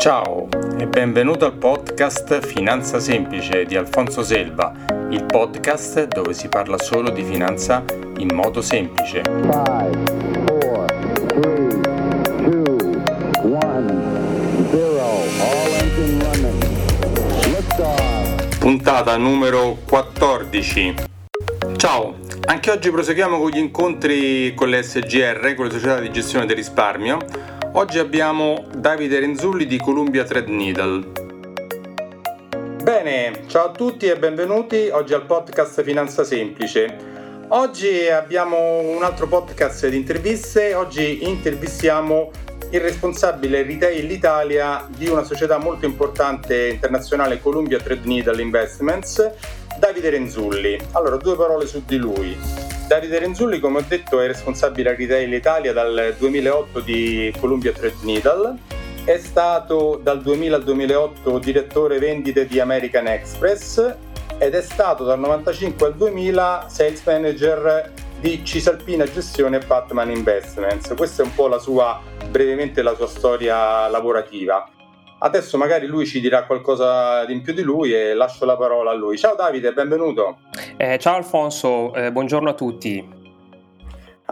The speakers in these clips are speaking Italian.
Ciao e benvenuto al podcast Finanza Semplice di Alfonso Selva, il podcast dove si parla solo di finanza in modo semplice. Five, four, three, two, one, zero. Puntata numero 14. Ciao, anche oggi proseguiamo con gli incontri con le SGR, con le società di gestione del risparmio Oggi abbiamo Davide Renzulli di Columbia Threadneedle. Bene, ciao a tutti e benvenuti oggi al podcast Finanza Semplice. Oggi abbiamo un altro podcast di interviste, oggi intervistiamo il responsabile retail Italia di una società molto importante internazionale Columbia Threadneedle Investments, Davide Renzulli. Allora, due parole su di lui. Davide Renzulli, come ho detto, è responsabile a Retail Italia dal 2008 di Columbia Threadneedle. È stato dal 2000 al 2008 direttore vendite di American Express ed è stato dal 95 al 2000 sales manager di Cisalpina Gestione e Batman Investments. Questa è un po' la sua, brevemente la sua storia lavorativa. Adesso magari lui ci dirà qualcosa in più di lui e lascio la parola a lui. Ciao Davide, benvenuto. Eh, ciao Alfonso, eh, buongiorno a tutti.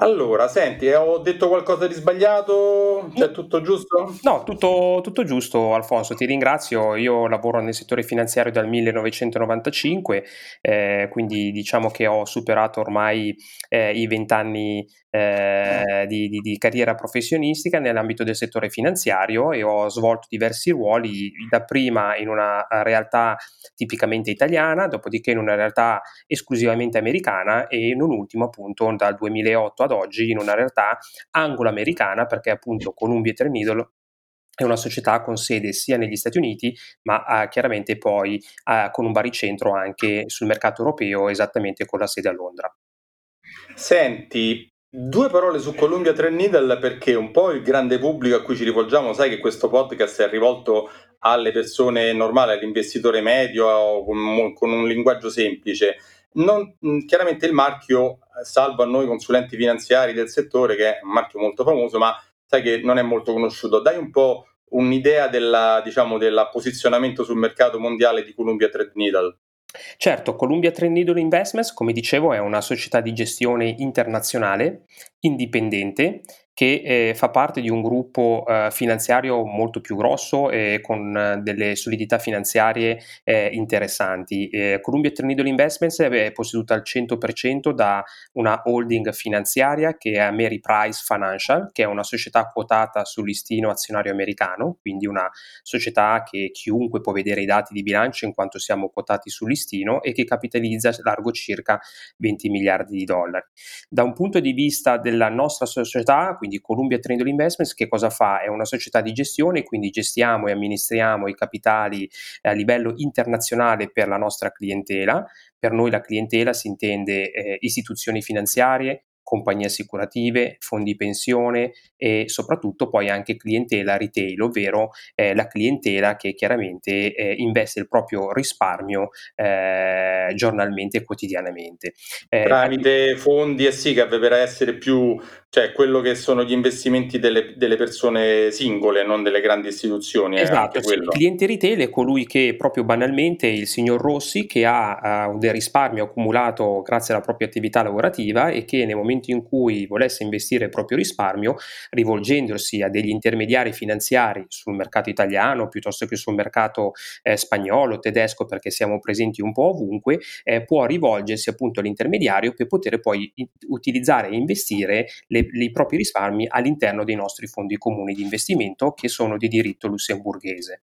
Allora, senti, eh, ho detto qualcosa di sbagliato? C'è tutto giusto? No, tutto, tutto, giusto Alfonso, ti ringrazio. Io lavoro nel settore finanziario dal 1995, eh, quindi diciamo che ho superato ormai eh, i vent'anni eh, di, di, di, carriera professionistica nell'ambito del settore finanziario e ho svolto diversi ruoli, dapprima in una realtà tipicamente italiana, dopodiché in una realtà esclusivamente americana e non ultimo appunto dal 2008 ad oggi in una realtà anglo-americana perché appunto Columbia Threadneedle è una società con sede sia negli Stati Uniti, ma uh, chiaramente poi uh, con un baricentro anche sul mercato europeo, esattamente con la sede a Londra. Senti, Due parole su Columbia Threadneedle perché un po' il grande pubblico a cui ci rivolgiamo sai che questo podcast è rivolto alle persone normali, all'investitore medio con, con un linguaggio semplice. Non, chiaramente il marchio, salvo a noi consulenti finanziari del settore, che è un marchio molto famoso, ma sai che non è molto conosciuto. Dai un po' un'idea della, diciamo, del posizionamento sul mercato mondiale di Columbia Threadneedle. Certo, Columbia Threadneedle Investments, come dicevo, è una società di gestione internazionale indipendente che eh, fa parte di un gruppo eh, finanziario molto più grosso e con eh, delle solidità finanziarie eh, interessanti. Columbia Threadneedle Investments è posseduta al 100% da una holding finanziaria che è Mary Price Financial, che è una società quotata sul listino azionario americano, quindi una società che chiunque può vedere i dati di bilancio in quanto siamo quotati sul listino e che capitalizza largo circa 20 miliardi di dollari. Da un punto di vista della nostra società, quindi quindi Columbia Trendle Investments che cosa fa? È una società di gestione, quindi gestiamo e amministriamo i capitali a livello internazionale per la nostra clientela. Per noi la clientela si intende eh, istituzioni finanziarie, compagnie assicurative, fondi pensione e soprattutto poi anche clientela retail, ovvero eh, la clientela che chiaramente eh, investe il proprio risparmio eh, giornalmente e quotidianamente. Eh, Tramite fondi e SIGAV per essere più cioè quello che sono gli investimenti delle, delle persone singole, non delle grandi istituzioni. Esatto, sì, il cliente retail è colui che proprio banalmente il signor Rossi che ha uh, del risparmio accumulato grazie alla propria attività lavorativa e che nel momento in cui volesse investire il proprio risparmio, rivolgendosi a degli intermediari finanziari sul mercato italiano piuttosto che sul mercato eh, spagnolo, tedesco, perché siamo presenti un po' ovunque, eh, può rivolgersi appunto all'intermediario per poter poi utilizzare e investire le le, i propri risparmi all'interno dei nostri fondi comuni di investimento che sono di diritto lussemburghese.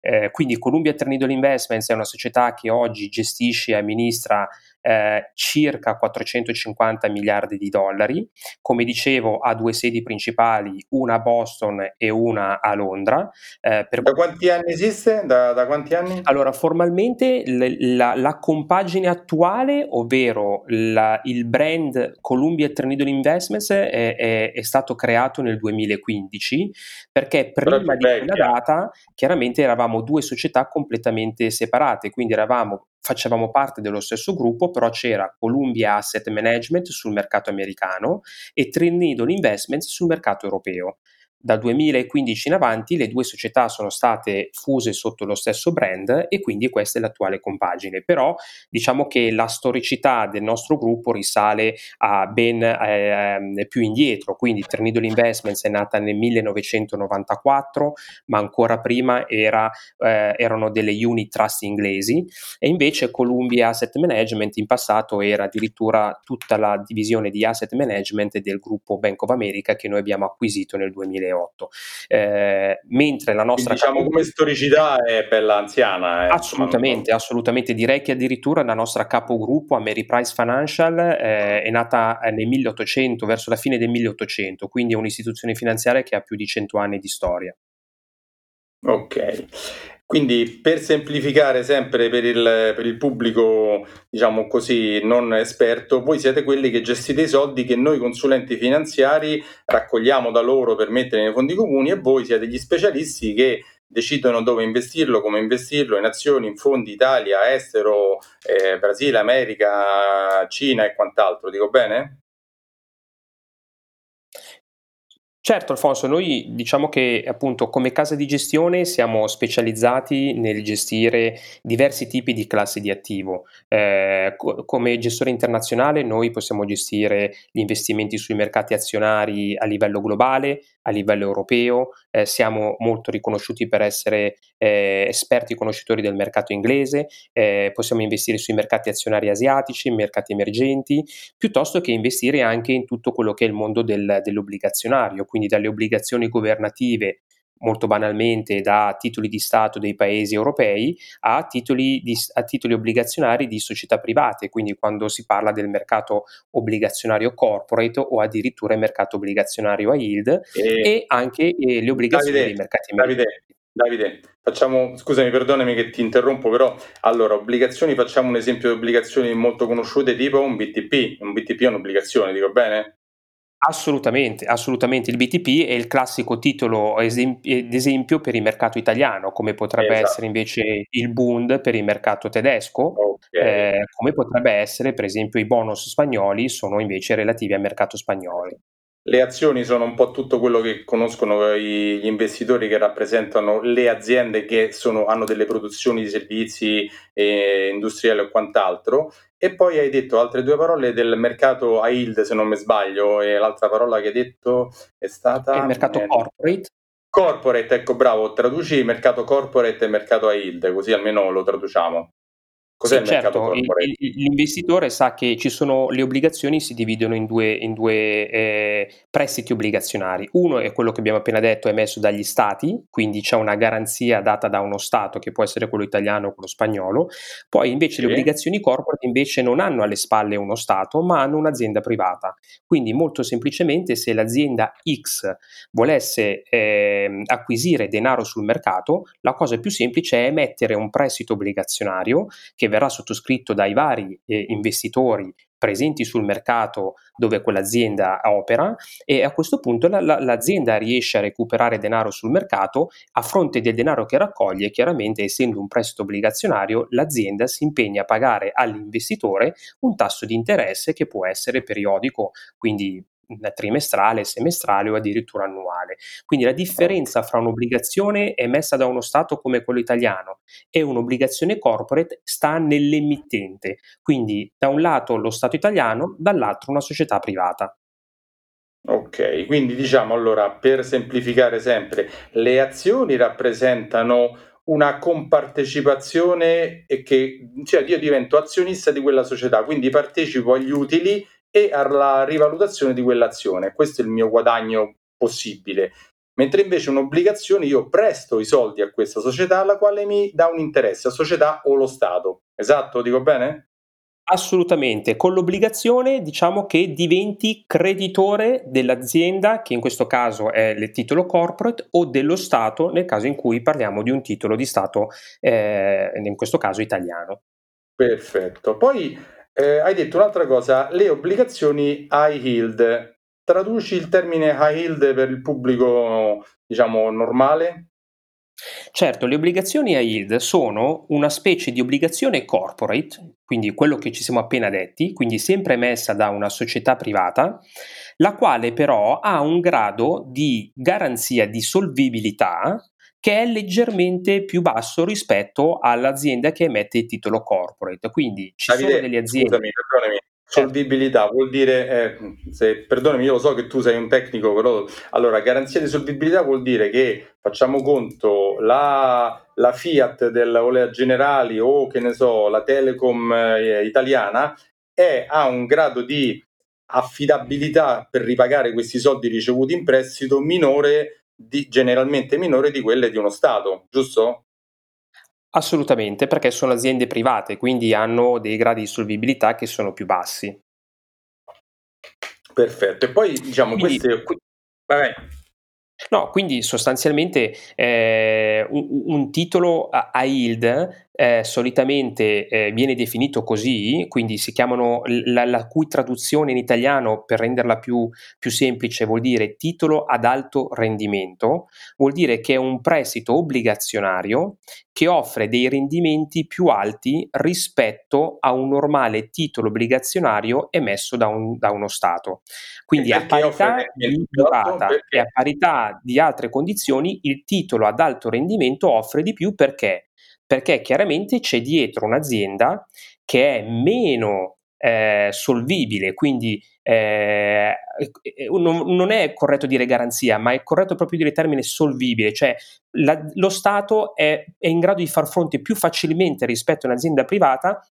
Eh, quindi Columbia Threadneedle Investments è una società che oggi gestisce e amministra eh, circa 450 miliardi di dollari. Come dicevo, ha due sedi principali, una a Boston e una a Londra. Eh, per... Da quanti anni esiste? Da, da quanti anni? Allora, formalmente l- la, la, compagine attuale, ovvero la, il brand Columbia Threadneedle Investments, è, è, è, stato creato nel 2015 perché prima di quella data chiaramente eravamo due società completamente separate, quindi eravamo facevamo parte dello stesso gruppo, però c'era Columbia Asset Management sul mercato americano e Threadneedle Investments sul mercato europeo. Dal 2015 in avanti le due società sono state fuse sotto lo stesso brand e quindi questa è l'attuale compagine. Però diciamo che la storicità del nostro gruppo risale a ben eh, più indietro, quindi Trinidad Investments è nata nel 1994, ma ancora prima era, eh, erano delle unit trust inglesi e invece Columbia Asset Management in passato era addirittura tutta la divisione di asset management del gruppo Bank of America che noi abbiamo acquisito nel 2000 2008. Eh, mentre la nostra... Quindi, diciamo come storicità è bella anziana. Eh, assolutamente, assolutamente. Direi che addirittura la nostra capogruppo, Ameriprise Financial, eh, è nata nel 1800, verso la fine del 1800, quindi è un'istituzione finanziaria che ha più di 100 anni di storia. Ok. Quindi per semplificare sempre per il, per il, pubblico, diciamo così, non esperto, voi siete quelli che gestite i soldi che noi consulenti finanziari raccogliamo da loro per mettere nei fondi comuni e voi siete gli specialisti che decidono dove investirlo, come investirlo, in azioni, in fondi Italia, estero, eh, Brasile, America, Cina e quant'altro. Dico bene? Certo Alfonso, noi diciamo che appunto come casa di gestione siamo specializzati nel gestire diversi tipi di classi di attivo. Eh, co- come gestore internazionale noi possiamo gestire gli investimenti sui mercati azionari a livello globale, a livello europeo, eh, siamo molto riconosciuti per essere eh, esperti conoscitori del mercato inglese, eh, possiamo investire sui mercati azionari asiatici, mercati emergenti, piuttosto che investire anche in tutto quello che è il mondo del, dell'obbligazionario, quindi dalle obbligazioni governative molto banalmente da titoli di Stato dei paesi europei a titoli, di, a titoli obbligazionari di società private, quindi quando si parla del mercato obbligazionario corporate o addirittura il mercato obbligazionario a yield e, e anche eh, le obbligazioni Davide, dei mercati Davide, Davide, facciamo, scusami, perdonami che ti interrompo, però allora, obbligazioni, facciamo un esempio di obbligazioni molto conosciute tipo un BTP, un BTP è un'obbligazione, dico bene? Assolutamente, assolutamente. Il BTP è il classico titolo d'esempio per il mercato italiano, come potrebbe esatto. essere invece il Bund per il mercato tedesco, okay. eh, come potrebbe essere per esempio i bonus spagnoli sono invece relativi al mercato spagnolo. Le azioni sono un po' tutto quello che conoscono gli investitori che rappresentano le aziende che sono, hanno delle produzioni di servizi eh, industriali o quant'altro. E poi hai detto altre due parole del mercato a yield, se non mi sbaglio, e l'altra parola che hai detto è stata... Il mercato eh, corporate. Corporate, ecco bravo, traduci mercato corporate e mercato a yield, così almeno lo traduciamo. Cos'è sì, certo, l'investitore sa che ci sono le obbligazioni si dividono in due, in due eh, prestiti obbligazionari. Uno è quello che abbiamo appena detto, emesso dagli stati, quindi c'è una garanzia data da uno stato che può essere quello italiano o quello spagnolo. Poi invece sì. le obbligazioni corporate invece non hanno alle spalle uno stato, ma hanno un'azienda privata. Quindi molto semplicemente se l'azienda X volesse eh, acquisire denaro sul mercato, la cosa più semplice è emettere un prestito obbligazionario che verrà sottoscritto dai vari eh, investitori presenti sul mercato dove quell'azienda opera e a questo punto la, la, l'azienda riesce a recuperare denaro sul mercato a fronte del denaro che raccoglie, chiaramente essendo un prestito obbligazionario, l'azienda si impegna a pagare all'investitore un tasso di interesse che può essere periodico, quindi trimestrale, semestrale o addirittura annuale. Quindi la differenza fra un'obbligazione emessa da uno Stato come quello italiano e un'obbligazione corporate sta nell'emittente. Quindi da un lato lo Stato italiano, dall'altro una società privata. Ok, quindi diciamo allora per semplificare sempre, le azioni rappresentano una compartecipazione e che cioè io divento azionista di quella società, quindi partecipo agli utili e alla rivalutazione di quell'azione. Questo è il mio guadagno possibile. Mentre invece un'obbligazione io presto i soldi a questa società alla quale mi dà un interesse, la società o lo Stato. Esatto, dico bene? Assolutamente, con l'obbligazione diciamo che diventi creditore dell'azienda, che in questo caso è il titolo corporate, o dello Stato nel caso in cui parliamo di un titolo di Stato, eh, in questo caso italiano. Perfetto. Poi eh, hai detto un'altra cosa, le obbligazioni high yield. Traduci il termine high yield per il pubblico, diciamo, normale? Certo, le obbligazioni a yield sono una specie di obbligazione corporate, quindi quello che ci siamo appena detti, quindi sempre emessa da una società privata, la quale però ha un grado di garanzia di solvibilità che è leggermente più basso rispetto all'azienda che emette il titolo corporate. Quindi ci Davide, sono delle aziende. Scusami, perdonami, Solvibilità vuol dire, eh, se, perdonami, io lo so che tu sei un tecnico, però allora garanzia di solvibilità vuol dire che facciamo conto la, la Fiat dell'Olea Generali o che ne so, la Telecom eh, italiana è, ha un grado di affidabilità per ripagare questi soldi ricevuti in prestito minore, di, generalmente minore di quelle di uno Stato, giusto? Assolutamente, perché sono aziende private, quindi hanno dei gradi di solvibilità che sono più bassi. Perfetto, e poi diciamo quindi, queste... Vai. No, quindi sostanzialmente eh, un, un, titolo a, a yield eh, solitamente eh, viene definito così, quindi si chiamano la, la, cui traduzione in italiano per renderla più, più, semplice vuol dire titolo ad alto rendimento, vuol dire che è un prestito obbligazionario che offre dei rendimenti più alti rispetto a un normale titolo obbligazionario emesso da, un, da uno Stato. Quindi a parità di durata e a parità di altre condizioni il titolo ad alto rendimento offre di più perché perché chiaramente c'è dietro un'azienda che è meno eh, solvibile, quindi eh, non, non, è corretto dire garanzia, ma è corretto proprio dire termine solvibile, cioè la, lo Stato è, è in grado di far fronte più facilmente rispetto a un'azienda privata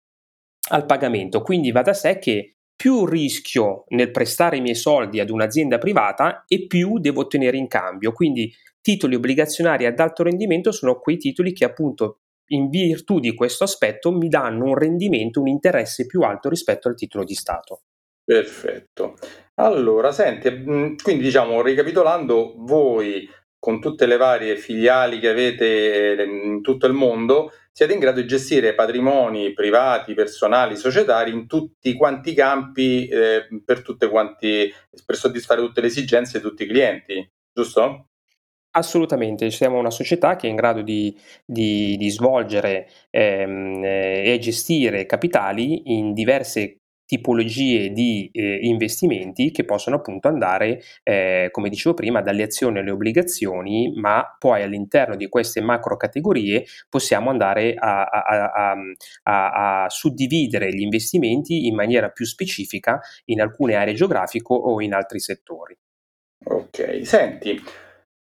al pagamento, quindi va da sé che più rischio nel prestare i miei soldi ad un'azienda privata e più devo ottenere in cambio. Quindi titoli obbligazionari ad alto rendimento sono quei titoli che appunto in virtù di questo aspetto mi danno un rendimento, un interesse più alto rispetto al titolo di Stato. Perfetto. Allora, senti, mm, quindi diciamo, ricapitolando, voi con tutte le varie filiali che avete in tutto il mondo, siete in grado di gestire patrimoni privati, personali, societari in tutti quanti i campi eh, per, quanti, per soddisfare tutte le esigenze di tutti i clienti, giusto? Assolutamente, siamo una società che è in grado di, di, di svolgere ehm, eh, e gestire capitali in diverse tipologie di eh, investimenti che possono appunto andare, eh, come dicevo prima, dalle azioni alle obbligazioni, ma poi all'interno di queste macro categorie possiamo andare a, a, a, a, suddividere gli investimenti in maniera più specifica in alcune aree geografiche o in altri settori. Ok, senti,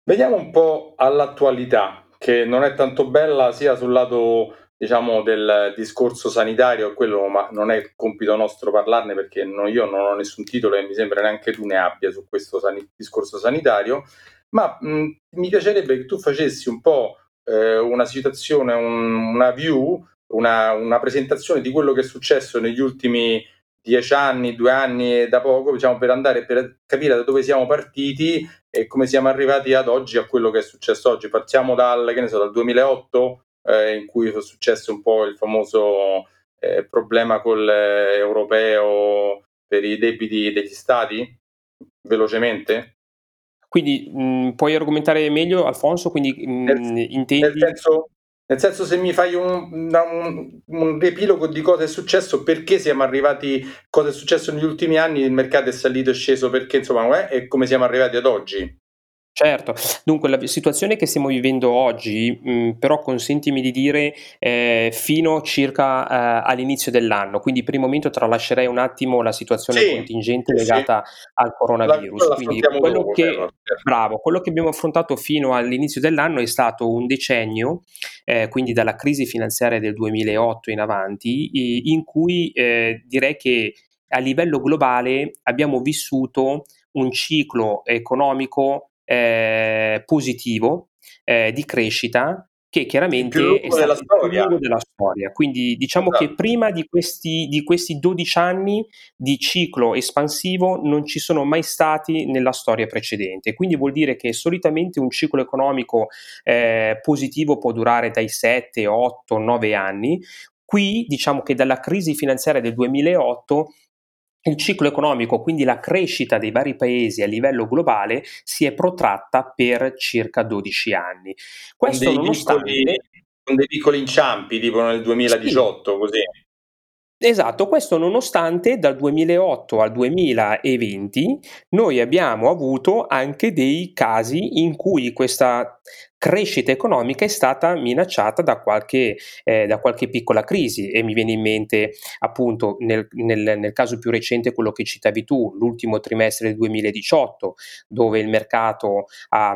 Veniamo un po' all'attualità, che non è tanto bella sia sul lato diciamo del discorso sanitario, quello ma non è compito nostro parlarne perché no, io non ho nessun titolo e mi sembra neanche tu ne abbia su questo san- discorso sanitario, ma mh, mi piacerebbe che tu facessi un po' eh, una situazione, un, una view, una, una presentazione di quello che è successo negli ultimi dieci anni, due anni da poco, diciamo, per andare per capire da dove siamo partiti e come siamo arrivati ad oggi a quello che è successo oggi. Partiamo dal, che ne so, dal 2008, eh, in cui è successo un po' il famoso eh, problema col eh, europeo per i debiti degli stati, velocemente. Quindi mh, puoi argomentare meglio, Alfonso? Quindi mh, nel, intendi... Nel senso, nel senso, se mi fai un, un, un, riepilogo di cosa è successo, perché siamo arrivati, cosa è successo negli ultimi anni, il mercato è salito e sceso, perché insomma, e come siamo arrivati ad oggi. Certo, dunque la situazione che stiamo vivendo oggi, mh, però consentimi di dire eh, fino circa eh, all'inizio dell'anno, quindi per il momento tralascerei un attimo la situazione sì, contingente sì, legata sì. al coronavirus. La, quindi quello dopo, che, certo. bravo, quello che abbiamo affrontato fino all'inizio dell'anno è stato un decennio, eh, quindi dalla crisi finanziaria del 2008 in avanti, in cui eh, direi che a livello globale abbiamo vissuto un ciclo economico eh, positivo eh, di crescita che chiaramente è stato il più lungo della storia. Quindi diciamo esatto. che prima di questi, di questi 12 anni di ciclo espansivo non ci sono mai stati nella storia precedente. Quindi vuol dire che solitamente un ciclo economico eh, positivo può durare dai 7, 8, 9 anni. Qui diciamo che dalla crisi finanziaria del 2008 il ciclo economico, quindi la crescita dei vari paesi a livello globale, si è protratta per circa 12 anni. Questo con dei, nonostante... piccoli, con dei piccoli inciampi, tipo nel 2018, sì. così. Esatto, questo nonostante dal 2008 al 2020 noi abbiamo avuto anche dei casi in cui questa crescita economica è stata minacciata da qualche, eh, da qualche piccola crisi e mi viene in mente appunto nel, nel, nel, caso più recente quello che citavi tu, l'ultimo trimestre del 2018, dove il mercato ha,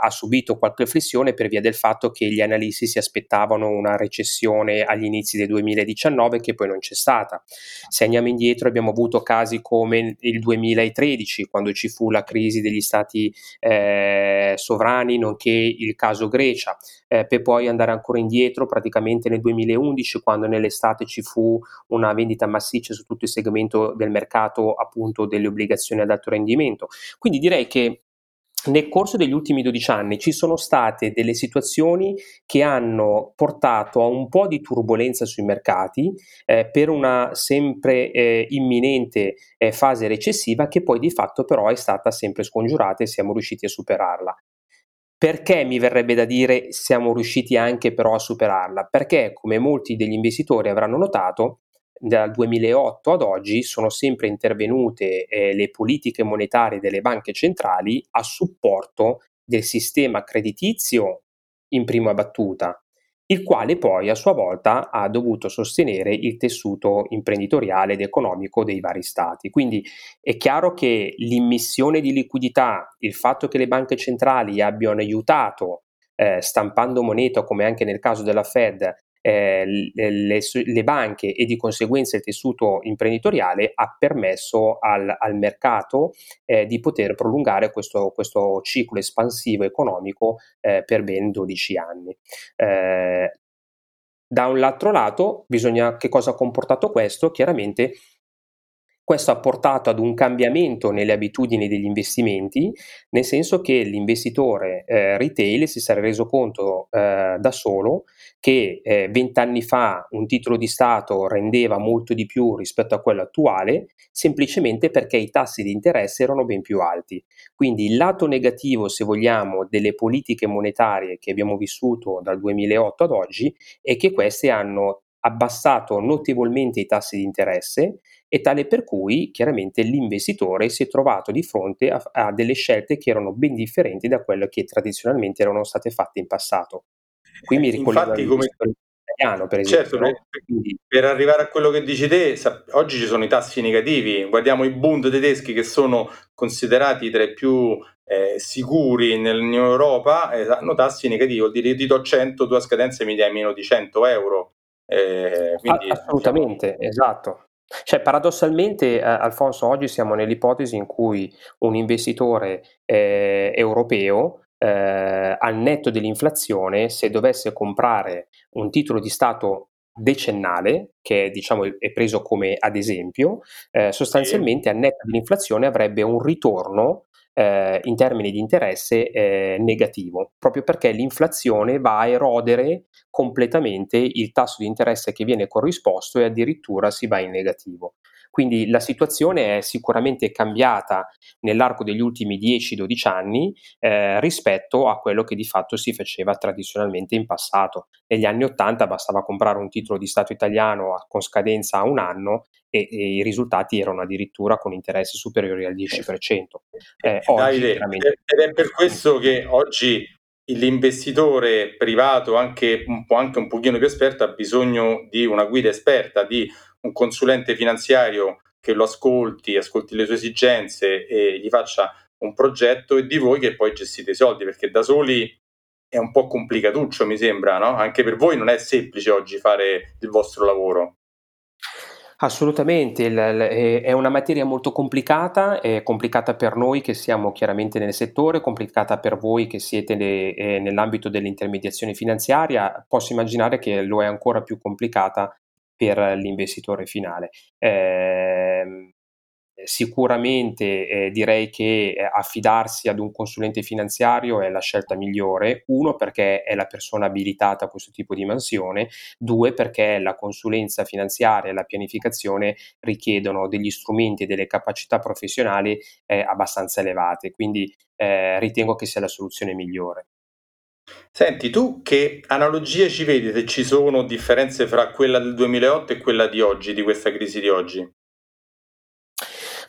ha subito qualche flessione per via del fatto che gli analisti si aspettavano una recessione agli inizi del 2019 che poi non c'è stata. Se andiamo indietro abbiamo avuto casi come il 2013, quando ci fu la crisi degli stati eh, sovrani, nonché il caso Grecia, eh, per poi andare ancora indietro praticamente nel 2011 quando nell'estate ci fu una vendita massiccia su tutto il segmento del mercato appunto delle obbligazioni ad alto rendimento. Quindi direi che nel corso degli ultimi 12 anni ci sono state delle situazioni che hanno portato a un po' di turbolenza sui mercati eh, per una sempre eh, imminente eh, fase recessiva che poi di fatto però è stata sempre scongiurata e siamo riusciti a superarla. Perché mi verrebbe da dire siamo riusciti anche però a superarla? Perché come molti degli investitori avranno notato, dal 2008 ad oggi sono sempre intervenute eh, le politiche monetarie delle banche centrali a supporto del sistema creditizio in prima battuta, il quale poi a sua volta ha dovuto sostenere il tessuto imprenditoriale ed economico dei vari stati. Quindi è chiaro che l'immissione di liquidità, il fatto che le banche centrali abbiano aiutato eh, stampando moneta, come anche nel caso della Fed, eh, le, le, banche e di conseguenza il tessuto imprenditoriale ha permesso al, al mercato eh, di poter prolungare questo, questo, ciclo espansivo economico eh, per ben 12 anni. Eh, da un altro lato, bisogna che cosa ha comportato questo? Chiaramente questo ha portato ad un cambiamento nelle abitudini degli investimenti, nel senso che l'investitore eh, retail si sarà reso conto eh, da solo che eh, vent'anni fa un titolo di Stato rendeva molto di più rispetto a quello attuale, semplicemente perché i tassi di interesse erano ben più alti. Quindi il lato negativo, se vogliamo, delle politiche monetarie che abbiamo vissuto dal 2008 ad oggi è che queste hanno abbassato notevolmente i tassi di interesse e tale per cui chiaramente l'investitore si è trovato di fronte a, a delle scelte che erano ben differenti da quelle che tradizionalmente erano state fatte in passato. Qui mi ricollego Infatti, come... italiano, per esempio. Certo, no? Per arrivare a quello che dici te, oggi ci sono i tassi negativi, guardiamo i Bund tedeschi che sono considerati tra i più eh, sicuri nell'Unione Europa, eh, hanno tassi negativi, vuol dire io ti do 100, tu a scadenza mi dai meno di 100 euro. Eh, quindi, Assolutamente, diciamo... esatto. Cioè, paradossalmente, eh, Alfonso, oggi siamo nell'ipotesi in cui un investitore eh, europeo, eh, al netto dell'inflazione, se dovesse comprare un titolo di Stato decennale, che diciamo, è preso come ad esempio, eh, sostanzialmente al netto dell'inflazione avrebbe un ritorno eh, in termini di interesse eh, negativo, proprio perché l'inflazione va a erodere completamente il tasso di interesse che viene corrisposto e addirittura si va in negativo. Quindi la situazione è sicuramente cambiata nell'arco degli ultimi 10-12 anni eh, rispetto a quello che di fatto si faceva tradizionalmente in passato. Negli anni 80 bastava comprare un titolo di Stato italiano con scadenza a un anno e, e i risultati erano addirittura con interessi superiori al 10%. Eh, oggi, chiaramente... Ed è per questo che oggi l'investitore privato, anche un, po', anche un pochino più esperto, ha bisogno di una guida esperta, di un consulente finanziario che lo ascolti, ascolti le sue esigenze e gli faccia un progetto e di voi che poi gestite i soldi, perché da soli è un po' complicatuccio, mi sembra, no? Anche per voi non è semplice oggi fare il vostro lavoro. Assolutamente, è una materia molto complicata, è complicata per noi che siamo chiaramente nel settore, complicata per voi che siete eh, nell'ambito dell'intermediazione finanziaria, posso immaginare che lo è ancora più complicata per l'investitore finale. Eh, sicuramente eh, direi che eh, affidarsi ad un consulente finanziario è la scelta migliore, uno perché è la persona abilitata a questo tipo di mansione, due perché la consulenza finanziaria e la pianificazione richiedono degli strumenti e delle capacità professionali eh, abbastanza elevate, quindi eh, ritengo che sia la soluzione migliore. Senti, tu che analogie ci vedi se ci sono differenze fra quella del 2008 e quella di oggi, di questa crisi di oggi?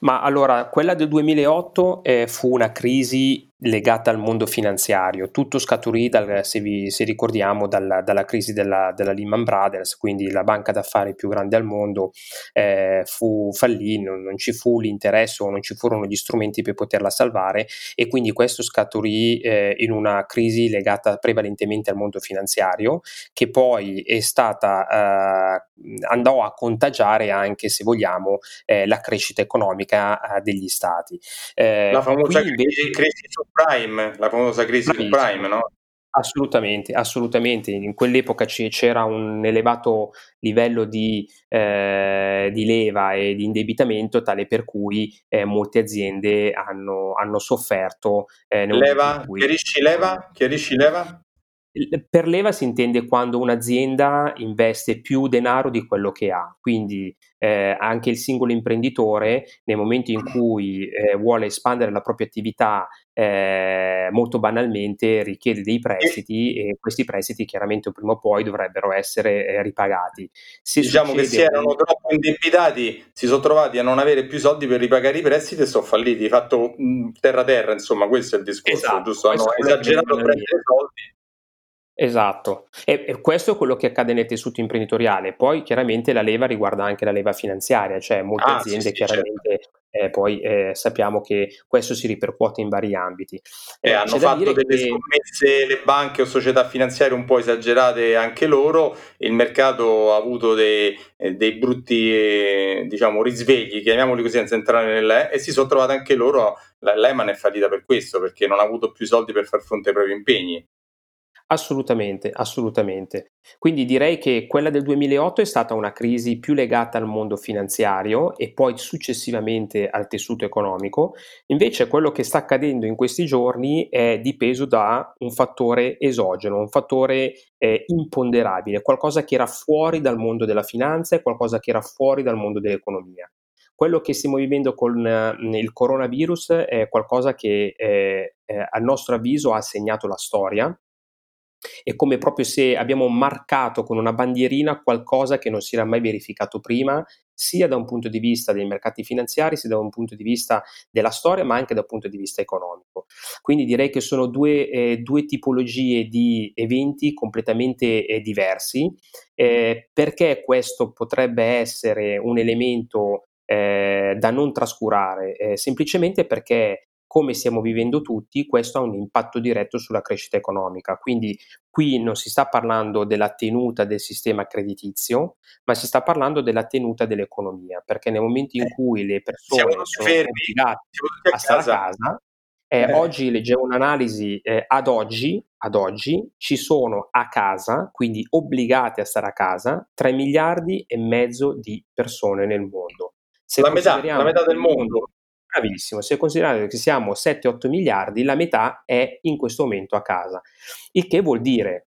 Ma allora, quella del 2008 eh, fu una crisi legata al mondo finanziario. Tutto scaturì, dal, se, vi, se ricordiamo, dalla, dalla crisi della, della, Lehman Brothers, quindi la banca d'affari più grande al mondo eh, fu, fallì, non, non, ci fu l'interesse o non ci furono gli strumenti per poterla salvare e quindi questo scaturì eh, in una crisi legata prevalentemente al mondo finanziario che poi è stata, eh, andò a contagiare anche, se vogliamo, eh, la crescita economica eh, degli stati. Eh, la famosa crisi, crisi subprime, la famosa crisi subprime, no? Assolutamente, assolutamente. In quell'epoca c'era un elevato livello di, eh, di, leva e di indebitamento tale per cui eh, molte aziende hanno, hanno sofferto. Eh, leva, cui... chiarisci leva? Chiarisci leva? Per leva si intende quando un'azienda investe più denaro di quello che ha, quindi eh, anche il singolo imprenditore nel momento in cui eh, vuole espandere la propria attività eh, molto banalmente richiede dei prestiti e questi prestiti chiaramente prima o poi dovrebbero essere eh, ripagati. Se diciamo che si erano troppo indebitati, si sono trovati a non avere più soldi per ripagare i prestiti e sono falliti, fatto terra terra, insomma questo è il discorso, esatto, giusto? Hanno esagerato a prendere soldi Esatto, e, e, questo è quello che accade nel tessuto imprenditoriale. Poi chiaramente la leva riguarda anche la leva finanziaria, cioè molte ah, aziende sì, sì, chiaramente certo. eh, poi eh, sappiamo che questo si ripercuote in vari ambiti. Eh, hanno fatto delle che... scommesse le banche o società finanziarie un po' esagerate anche loro, il mercato ha avuto dei, eh, dei brutti eh, diciamo, risvegli, chiamiamoli così senza entrare nelle e si sono trovate anche loro, la Lehman è fallita per questo, perché non ha avuto più soldi per far fronte ai propri impegni. Assolutamente, assolutamente. Quindi direi che quella del 2008 è stata una crisi più legata al mondo finanziario e poi successivamente al tessuto economico, invece quello che sta accadendo in questi giorni è dipeso da un fattore esogeno, un fattore eh, imponderabile, qualcosa che era fuori dal mondo della finanza e qualcosa che era fuori dal mondo dell'economia. Quello che stiamo vivendo con eh, il coronavirus è qualcosa che eh, eh, a nostro avviso ha segnato la storia, è come proprio se abbiamo marcato con una bandierina qualcosa che non si era mai verificato prima, sia da un punto di vista dei mercati finanziari, sia da un punto di vista della storia, ma anche da un punto di vista economico. Quindi direi che sono due, eh, due tipologie di eventi completamente eh, diversi. Eh, perché questo potrebbe essere un elemento eh, da non trascurare? Eh, semplicemente perché come stiamo vivendo tutti, questo ha un impatto diretto sulla crescita economica. Quindi qui non si sta parlando della tenuta del sistema creditizio, ma si sta parlando della tenuta dell'economia, perché nel momento in eh, cui le persone sono obbligate a stare a casa, eh, eh. oggi leggevo un'analisi, eh, ad, oggi, ad oggi ci sono a casa, quindi obbligate a stare a casa, 3 miliardi e mezzo di persone nel mondo. Se la metà, la metà del mondo Bravissimo, se consideriamo che siamo 7-8 miliardi, la metà è in questo momento a casa, il che vuol dire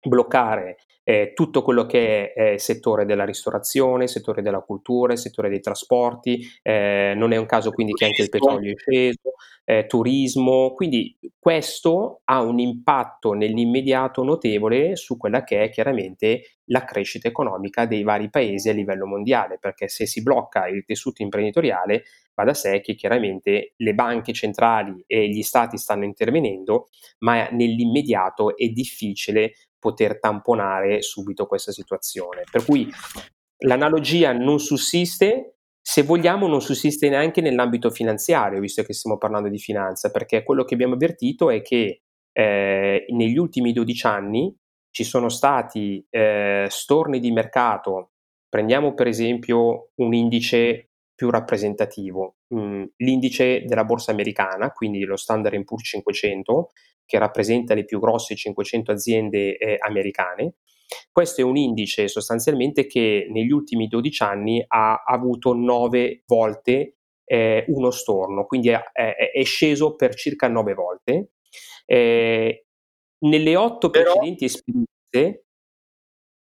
bloccare eh, tutto quello che è eh, settore della ristorazione, settore della cultura, settore dei trasporti, eh, non è un caso quindi che anche il petrolio è sceso, eh, turismo, quindi questo ha un impatto nell'immediato notevole su quella che è chiaramente la crescita economica dei vari paesi a livello mondiale, perché se si blocca il tessuto imprenditoriale va da sé che chiaramente le banche centrali e gli stati stanno intervenendo, ma nell'immediato è difficile poter tamponare subito questa situazione. Per cui l'analogia non sussiste, se vogliamo non sussiste neanche nell'ambito finanziario, visto che stiamo parlando di finanza, perché quello che abbiamo avvertito è che eh, negli ultimi 12 anni ci sono stati eh, storni di mercato, prendiamo per esempio un indice più rappresentativo. Mm, l'indice della borsa americana, quindi lo Standard Poor's 500, che rappresenta le più grosse 500 aziende eh, americane. Questo è un indice sostanzialmente che negli ultimi 12 anni ha avuto 9 volte eh, uno storno, quindi è, è, è, sceso per circa nove volte. Eh, nelle otto Però... precedenti esperienze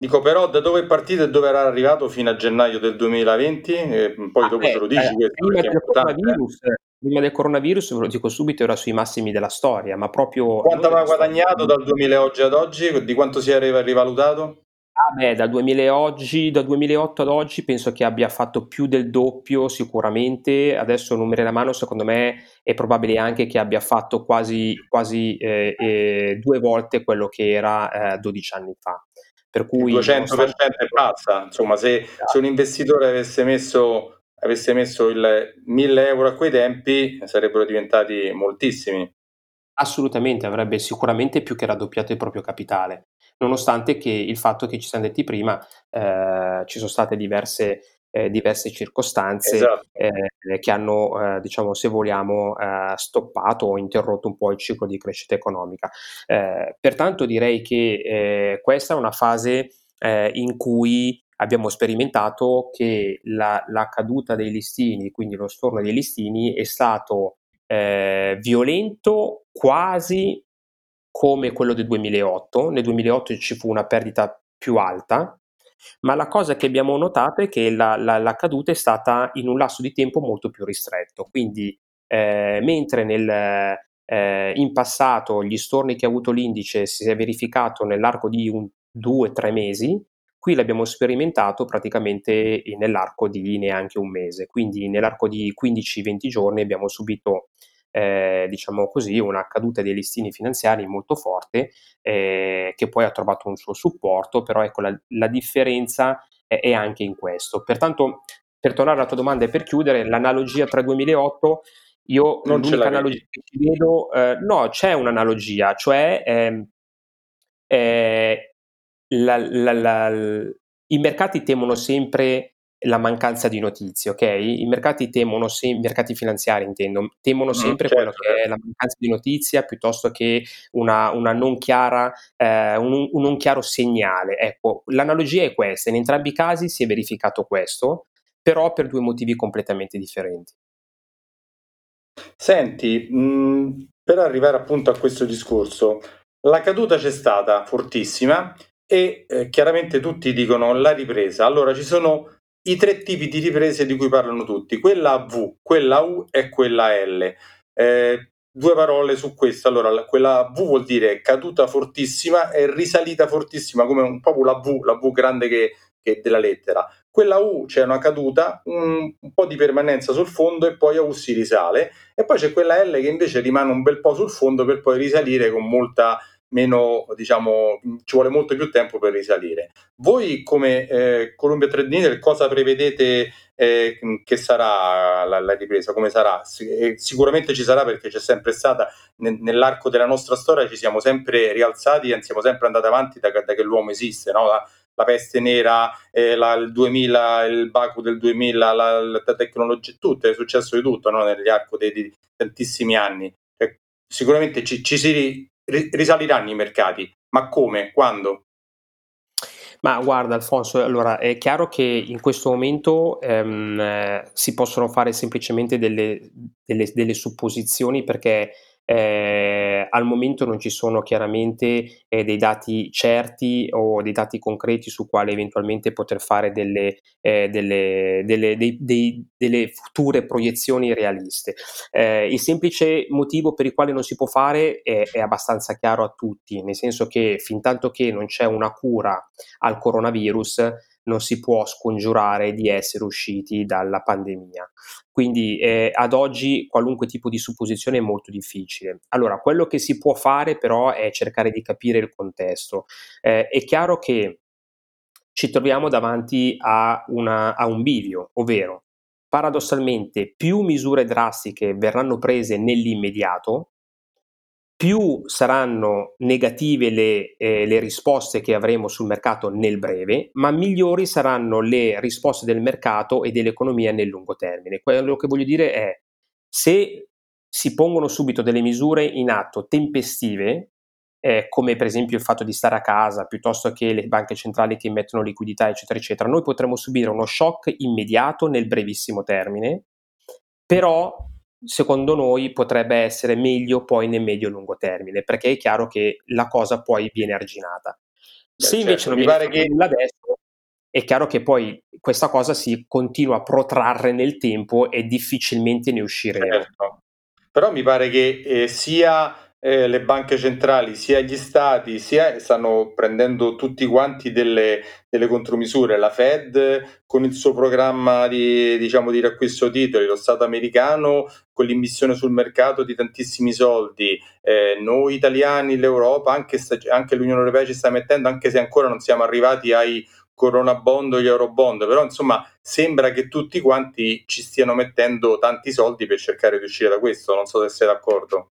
Dico però da dove è partito e dove era arrivato fino a gennaio del 2020? E poi ah, dopo beh, ce lo dici eh, prima, del coronavirus, prima del coronavirus, ve lo dico subito, era sui massimi della storia, ma proprio... Quanto aveva guadagnato dal 2008 ad oggi? Di quanto si è rivalutato? Ah beh, dal, 2000 oggi, dal 2008 ad oggi penso che abbia fatto più del doppio sicuramente, adesso numeri alla mano secondo me è probabile anche che abbia fatto quasi, quasi eh, eh, due volte quello che era eh, 12 anni fa. Per cui, il 200% nonostante... è pazza, insomma se, se, un investitore avesse messo, avesse messo il 1000 euro a quei tempi sarebbero diventati moltissimi. Assolutamente, avrebbe sicuramente più che raddoppiato il proprio capitale, nonostante che il fatto che ci siamo detti prima, eh, ci sono state diverse eh, diverse circostanze esatto. eh, che hanno, eh, diciamo, se vogliamo, eh, stoppato o interrotto un po' il ciclo di crescita economica. Eh, pertanto direi che eh, questa è una fase in cui abbiamo sperimentato che la, la, caduta dei listini, quindi lo storno dei listini, è stato violento quasi come quello del 2008. Nel 2008 ci fu una perdita più alta, ma la cosa che abbiamo notato è che la, la, la caduta è stata in un lasso di tempo molto più ristretto, quindi eh, mentre nel, eh, in passato gli storni che ha avuto l'indice si è verificato nell'arco di un, due, tre mesi, qui l'abbiamo sperimentato praticamente nell'arco di neanche un mese, quindi nell'arco di 15-20 giorni abbiamo subito eh, diciamo così, una caduta dei listini finanziari molto forte eh, che poi ha trovato un suo supporto, però ecco la, la differenza è, è, anche in questo. Pertanto, per tornare alla tua domanda e per chiudere, l'analogia tra 2008 io non l'unica analogia che ci vedo, eh, no, c'è un'analogia, cioè ehm, eh, la, la, la, i mercati temono sempre la mancanza di notizie, ok? I mercati temono sempre, i mercati finanziari intendo, temono sempre mm, certo. quello che è la mancanza di notizia piuttosto che una, una non chiara, eh, un, un, non chiaro segnale. Ecco, l'analogia è questa, in entrambi i casi si è verificato questo, però per due motivi completamente differenti. Senti, mh, mm, per arrivare appunto a questo discorso, la caduta c'è stata fortissima e eh, chiaramente tutti dicono la ripresa. Allora ci sono i tre tipi di riprese di cui parlano tutti, quella V, quella U e quella L. Eh, due parole su questo. Allora, quella V vuol dire caduta fortissima e risalita fortissima, come un, proprio la V, la V grande che, che della lettera. Quella U c'è una caduta, un, un, po' di permanenza sul fondo e poi a U si risale. E poi c'è quella L che invece rimane un bel po' sul fondo per poi risalire con molta meno, diciamo, ci vuole molto più tempo per risalire. Voi come eh, Columbia Trade Needle cosa prevedete eh, che sarà la, la, ripresa? Come sarà? sicuramente ci sarà perché c'è sempre stata ne, nell'arco della nostra storia, ci siamo sempre rialzati e siamo sempre andati avanti da, da che l'uomo esiste, no? la, la, peste nera, eh, la, il 2000, il Baku del 2000, la, la tecnologia, tutto, è successo di tutto no? nell'arco di, di tantissimi anni. Sicuramente ci, ci si risaliranno i mercati, ma come? Quando? Ma guarda Alfonso, allora è chiaro che in questo momento ehm, eh, si possono fare semplicemente delle, delle, delle supposizioni perché eh, al momento non ci sono chiaramente eh, dei dati certi o dei dati concreti su quale eventualmente poter fare delle, eh, delle, delle, dei, dei, delle, future proiezioni realiste. Eh, il semplice motivo per il quale non si può fare è, è abbastanza chiaro a tutti, nel senso che fin tanto che non c'è una cura al coronavirus, non si può scongiurare di essere usciti dalla pandemia. Quindi eh, ad oggi qualunque tipo di supposizione è molto difficile. Allora, quello che si può fare però è cercare di capire il contesto. Eh, è chiaro che ci troviamo davanti a, una, a un bivio, ovvero paradossalmente più misure drastiche verranno prese nell'immediato, più saranno negative le, eh, le, risposte che avremo sul mercato nel breve, ma migliori saranno le risposte del mercato e dell'economia nel lungo termine. Quello che voglio dire è, se si pongono subito delle misure in atto tempestive, eh, come per esempio il fatto di stare a casa, piuttosto che le banche centrali che mettono liquidità, eccetera, eccetera, noi potremo subire uno shock immediato nel brevissimo termine però secondo noi potrebbe essere meglio poi nel medio-lungo termine, perché è chiaro che la cosa poi viene arginata. Se invece certo, non mi pare che nulla adesso, è chiaro che poi questa cosa si continua a protrarre nel tempo e difficilmente ne usciremo. Certo. Però mi pare che eh, sia eh, le banche centrali, sia gli stati, sia stanno prendendo tutti quanti delle, delle contromisure. La Fed con il suo programma di, diciamo, di riacquisto titoli, lo Stato americano con l'immissione sul mercato di tantissimi soldi, eh, noi italiani, l'Europa, anche, anche l'Unione Europea ci sta mettendo, anche se ancora non siamo arrivati ai Corona Bond o gli Euro Bond, però insomma sembra che tutti quanti ci stiano mettendo tanti soldi per cercare di uscire da questo, non so se sei d'accordo.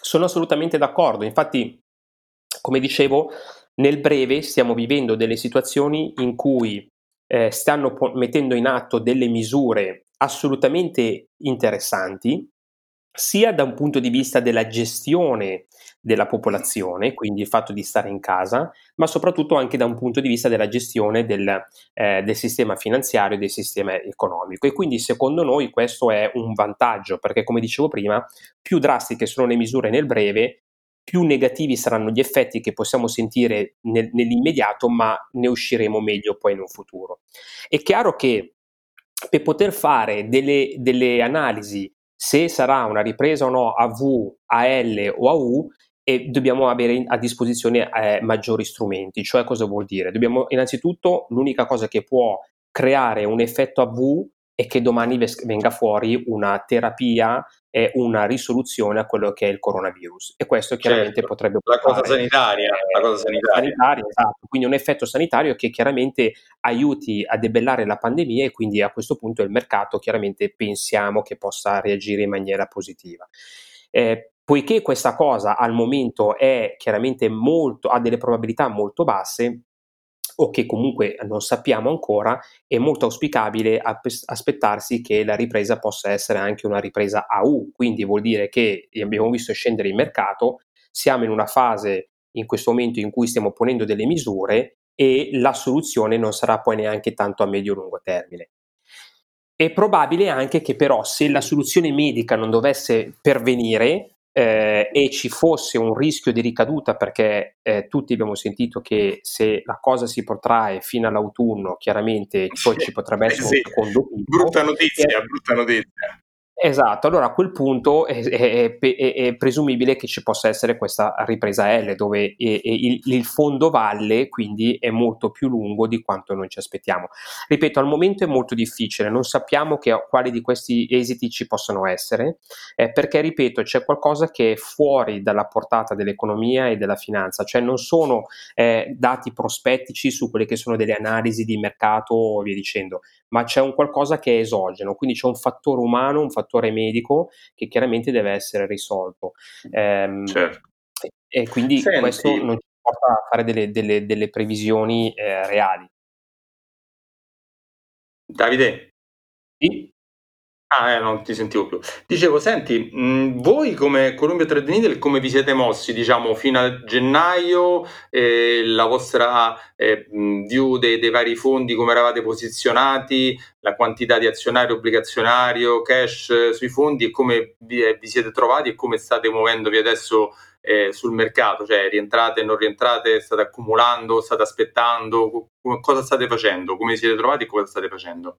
Sono assolutamente d'accordo, infatti come dicevo nel breve stiamo vivendo delle situazioni in cui eh, stanno po- mettendo in atto delle misure assolutamente interessanti sia da un punto di vista della gestione della popolazione, quindi il fatto di stare in casa, ma soprattutto anche da un punto di vista della gestione del, eh, del sistema finanziario e del sistema economico. E quindi secondo noi questo è un vantaggio, perché come dicevo prima, più drastiche sono le misure nel breve, più negativi saranno gli effetti che possiamo sentire nel, nell'immediato, ma ne usciremo meglio poi in un futuro. È chiaro che per poter fare delle, delle analisi se sarà una ripresa o no a V, a L o a U e dobbiamo avere a disposizione eh, maggiori strumenti. Cioè cosa vuol dire? Dobbiamo innanzitutto l'unica cosa che può creare un effetto a V è che domani venga fuori una terapia e una risoluzione a quello che è il coronavirus. E questo chiaramente certo, potrebbe la cosa sanitaria, eh, la cosa sanitaria. sanitaria. Esatto. Quindi un effetto sanitario che chiaramente aiuti a debellare la pandemia e quindi a questo punto il mercato chiaramente pensiamo che possa reagire in maniera positiva. Eh, poiché questa cosa al momento è chiaramente molto, ha delle probabilità molto basse, o che comunque non sappiamo ancora, è molto auspicabile aspettarsi che la ripresa possa essere anche una ripresa a U, quindi vuol dire che abbiamo visto scendere il mercato, siamo in una fase in questo momento in cui stiamo ponendo delle misure e la soluzione non sarà poi neanche tanto a medio-lungo termine. È probabile anche che però se la soluzione medica non dovesse pervenire, eh, e ci fosse un rischio di ricaduta, perché eh, tutti abbiamo sentito che se la cosa si protrae fino all'autunno, chiaramente poi ci potrebbe essere sì, un secondo picco. Brutta notizia, brutta notizia. Esatto, allora a quel punto è, è, è, è, presumibile che ci possa essere questa ripresa L dove il, il, fondo valle quindi è molto più lungo di quanto noi ci aspettiamo. Ripeto, al momento è molto difficile, non sappiamo che, quali di questi esiti ci possono essere, eh, perché ripeto, c'è qualcosa che è fuori dalla portata dell'economia e della finanza, cioè non sono eh, dati prospettici su quelle che sono delle analisi di mercato o via dicendo, ma c'è un qualcosa che è esogeno, quindi c'è un fattore umano, un fattore medico che chiaramente deve essere risolto. Ehm, certo. E quindi Senti. questo non ci porta a fare delle, delle, delle previsioni eh, reali. Davide? Sì? Ah, eh, non ti sentivo più. Dicevo, senti, mh, voi come Columbia Trade Needle come vi siete mossi, diciamo, fino a gennaio, eh, la vostra eh, view dei, dei, vari fondi, come eravate posizionati, la quantità di azionario, obbligazionario, cash eh, sui fondi e come vi, eh, vi, siete trovati e come state muovendovi adesso eh, sul mercato, cioè rientrate, non rientrate, state accumulando, state aspettando, cosa state facendo, come vi siete trovati e cosa state facendo?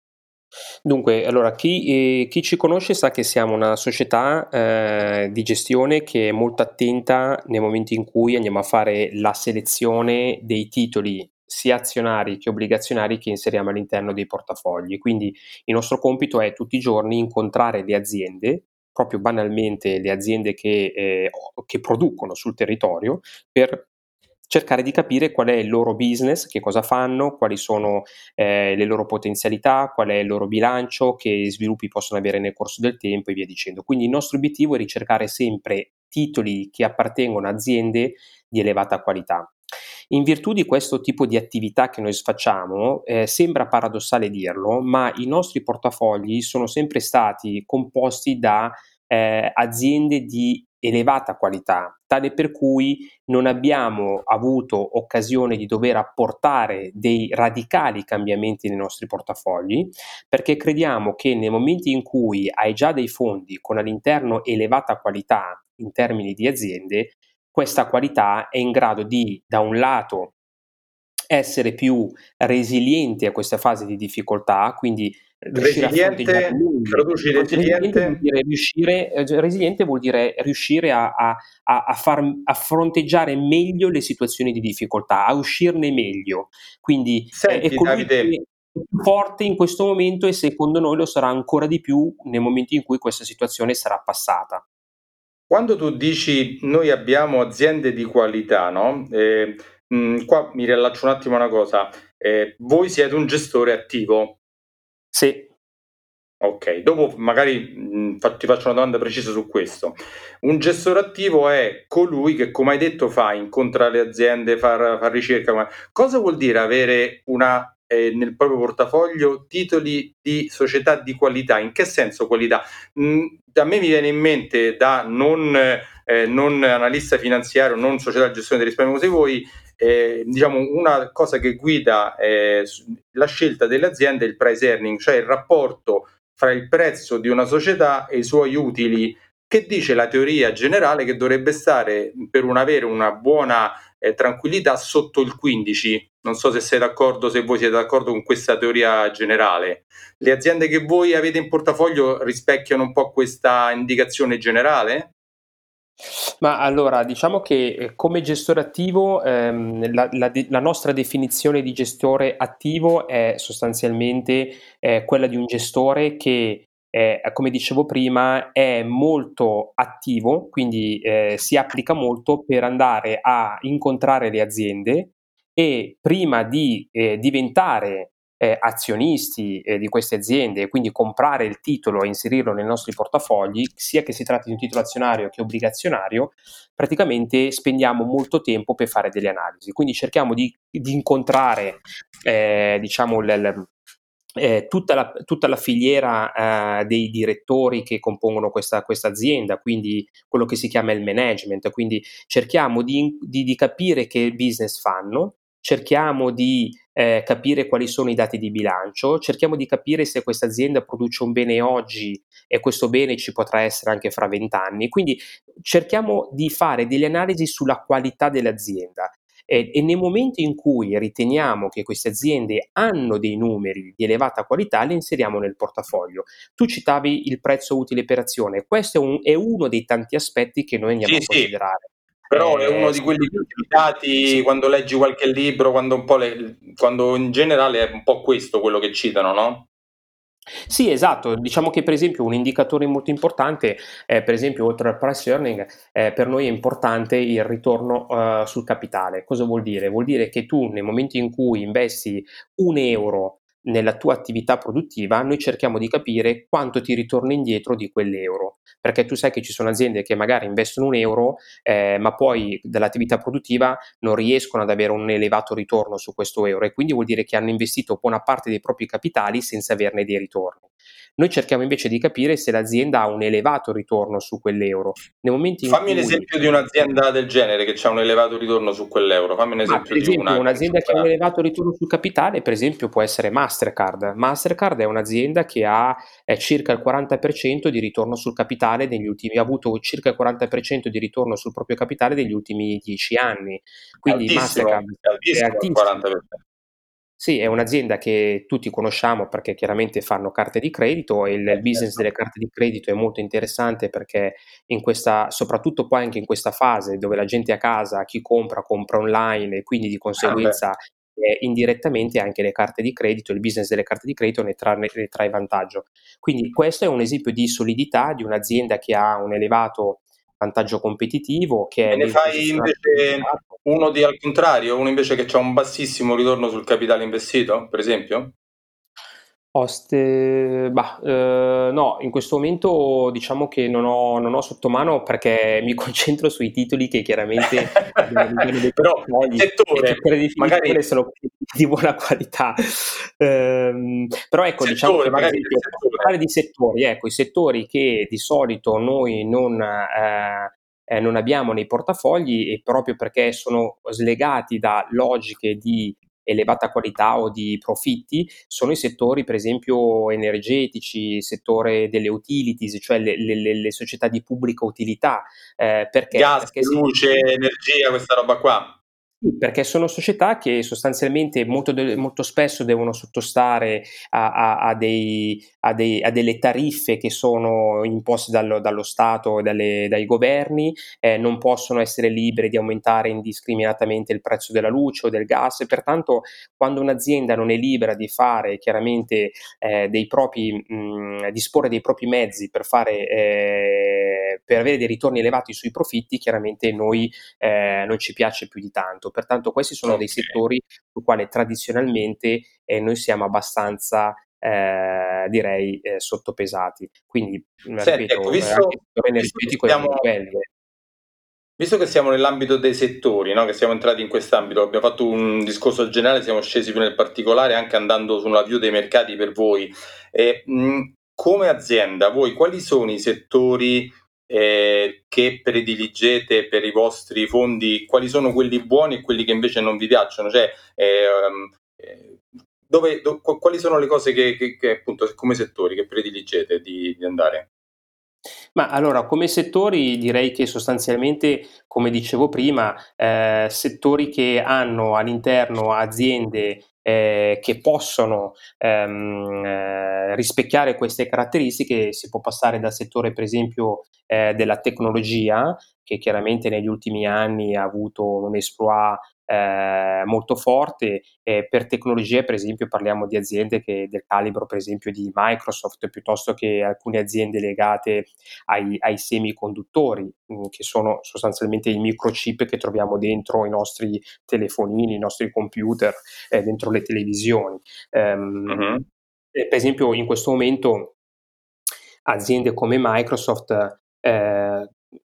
Dunque, allora chi, eh, chi ci conosce sa che siamo una società eh, di gestione che è molto attenta nel momento in cui andiamo a fare la selezione dei titoli sia azionari che obbligazionari che inseriamo all'interno dei portafogli. Quindi il nostro compito è tutti i giorni incontrare le aziende, proprio banalmente le aziende che, eh, che producono sul territorio, per cercare di capire qual è il loro business, che cosa fanno, quali sono eh, le loro potenzialità, qual è il loro bilancio, che sviluppi possono avere nel corso del tempo e via dicendo. Quindi il nostro obiettivo è ricercare sempre titoli che appartengono a aziende di elevata qualità. In virtù di questo tipo di attività che noi facciamo, eh, sembra paradossale dirlo, ma i nostri portafogli sono sempre stati composti da eh, aziende di elevata qualità, tale per cui non abbiamo avuto occasione di dover apportare dei radicali cambiamenti nei nostri portafogli, perché crediamo che nei momenti in cui hai già dei fondi con all'interno elevata qualità in termini di aziende, questa qualità è in grado di, da un lato, essere più resiliente a questa fase di difficoltà, quindi resiliente, traduci resiliente. Vuol dire riuscire, eh, resiliente vuol dire riuscire a, a, a, far, a, fronteggiare meglio le situazioni di difficoltà, a uscirne meglio. Quindi Senti, è Davide, forte in questo momento e secondo noi lo sarà ancora di più nel momento in cui questa situazione sarà passata. Quando tu dici noi abbiamo aziende di qualità, no? Eh, mh, qua mi riallaccio un attimo a una cosa. Eh, voi siete un gestore attivo, sì. Ok, dopo magari mh, ti faccio una domanda precisa su questo. Un gestore attivo è colui che, come hai detto, fa, incontra le aziende, fa, fa ricerca. Cosa vuol dire avere una, eh, nel proprio portafoglio titoli di società di qualità? In che senso qualità? Mh, a me mi viene in mente da non, eh, non analista finanziario, non società di gestione dei risparmi come voi, eh, diciamo una cosa che guida eh, la scelta delle aziende è il price earning, cioè il rapporto fra il prezzo di una società e i suoi utili, che dice la teoria generale che dovrebbe stare per un avere una buona eh, tranquillità sotto il 15. Non so se sei d'accordo, se voi siete d'accordo con questa teoria generale. Le aziende che voi avete in portafoglio rispecchiano un po' questa indicazione generale? Ma allora, diciamo che eh, come gestore attivo, ehm, la, la, la, nostra definizione di gestore attivo è sostanzialmente eh, quella di un gestore che, eh, come dicevo prima, è molto attivo, quindi eh, si applica molto per andare a incontrare le aziende e prima di eh, diventare eh, azionisti eh, di queste aziende e quindi comprare il titolo e inserirlo nei nostri portafogli, sia che si tratti di un titolo azionario che obbligazionario, praticamente spendiamo molto tempo per fare delle analisi. Quindi cerchiamo di, di incontrare eh, diciamo, l, eh, tutta, la, tutta, la, filiera eh, dei direttori che compongono questa, questa, azienda, quindi quello che si chiama il management, quindi cerchiamo di, di, di capire che business fanno, cerchiamo di eh, capire quali sono i dati di bilancio, cerchiamo di capire se questa azienda produce un bene oggi e questo bene ci potrà essere anche fra vent'anni. Quindi cerchiamo di fare delle analisi sulla qualità dell'azienda. E, e nel momento in cui riteniamo che queste aziende hanno dei numeri di elevata qualità, le inseriamo nel portafoglio. Tu citavi il prezzo utile per azione, questo è, un, è uno dei tanti aspetti che noi andiamo sì, a considerare. Però è uno di quelli citati sì. quando leggi qualche libro, quando, un po le, quando in generale è un po' questo quello che citano, no? Sì, esatto. Diciamo che per esempio un indicatore molto importante, è, per esempio oltre al price earning, eh, per noi è importante il ritorno uh, sul capitale. Cosa vuol dire? Vuol dire che tu nel momento in cui investi un euro nella tua attività produttiva, noi cerchiamo di capire quanto ti ritorna indietro di quell'euro, perché tu sai che ci sono aziende che magari investono un euro, eh, ma poi dall'attività produttiva non riescono ad avere un elevato ritorno su questo euro e quindi vuol dire che hanno investito buona parte dei propri capitali senza averne dei ritorni. Noi cerchiamo invece di capire se l'azienda ha un elevato ritorno su quell'euro. Fammi cui... un esempio di un'azienda del genere che ha un elevato ritorno su quell'euro. Fammi un esempio, esempio di una. Un'azienda che ha un elevato ritorno sul capitale, per esempio, può essere Mastercard. Mastercard è un'azienda che ha eh, circa il 40% di ritorno sul capitale negli ultimi, ha avuto circa il 40% di ritorno sul proprio capitale negli ultimi 10 anni. Quindi altissimo, Mastercard è altissimo, è altissimo. 40%. Sì, è un'azienda che tutti conosciamo perché chiaramente fanno carte di credito e il, il business delle carte di credito è molto interessante perché in questa, soprattutto poi anche in questa fase dove la gente a casa, chi compra, compra online e quindi di ah, conseguenza eh, indirettamente anche le carte di credito, il business delle carte di credito ne, tra, ne trae vantaggio. Quindi questo è un esempio di solidità di un'azienda che ha un elevato vantaggio competitivo che e ne fai invece uno di al contrario, uno invece che ha un bassissimo ritorno sul capitale investito, per esempio? Oste, bah, eh, no, in questo momento diciamo che non ho, non ho sotto mano perché mi concentro sui titoli che chiaramente però il settore magari sono di buona qualità. Eh, però ecco, settore, diciamo che magari parlare di settori, ecco, i settori che di solito noi non, eh, eh, non abbiamo nei portafogli e proprio perché sono slegati da logiche di elevata qualità o di profitti sono i settori per esempio energetici, il settore delle utilities, cioè le, le, le società di pubblica utilità. Eh, perché, Gas, perché luce, si... energia, questa roba qua. Perché sono società che sostanzialmente molto, molto spesso devono sottostare a, a, a, dei, dei, a, delle tariffe che sono imposte dallo, dallo Stato e dai governi, eh, non possono essere liberi di aumentare indiscriminatamente il prezzo della luce o del gas. E pertanto quando un'azienda non è libera di fare chiaramente eh, dei propri, mh, disporre dei propri mezzi per, fare, eh, per avere dei ritorni elevati sui profitti, chiaramente noi eh, non ci piace più di tanto mercato. Pertanto questi sono okay. dei settori sui quali tradizionalmente eh, noi siamo abbastanza eh, direi eh, sottopesati. Quindi, Senti, ripeto, ecco, visto, è molto bello. Visto che siamo nell'ambito dei settori, no? che siamo entrati in quest'ambito, abbiamo fatto un discorso generale, siamo scesi più nel particolare, anche andando sulla view dei mercati per voi. E, mh, come azienda, voi quali sono i settori eh, che prediligete per i vostri fondi, quali sono quelli buoni e quelli che invece non vi piacciono? Cioè, ehm, eh, dove, do, quali sono le cose che, che, che, appunto come settori che prediligete di, di andare? Ma allora, come settori direi che sostanzialmente, come dicevo prima, eh, settori che hanno all'interno aziende eh, che possono ehm, eh, rispecchiare queste caratteristiche, si può passare dal settore per esempio eh, della tecnologia, che chiaramente negli ultimi anni ha avuto un esploit eh, molto forte. Eh, per tecnologie, per esempio, parliamo di aziende che, del calibro, per esempio, di Microsoft, piuttosto che alcune aziende legate ai, ai semiconduttori, mh, mm, che sono sostanzialmente i microchip che troviamo dentro i nostri telefonini, i nostri computer, eh, dentro le televisioni. Um, uh-huh. per esempio, in questo momento aziende come Microsoft eh,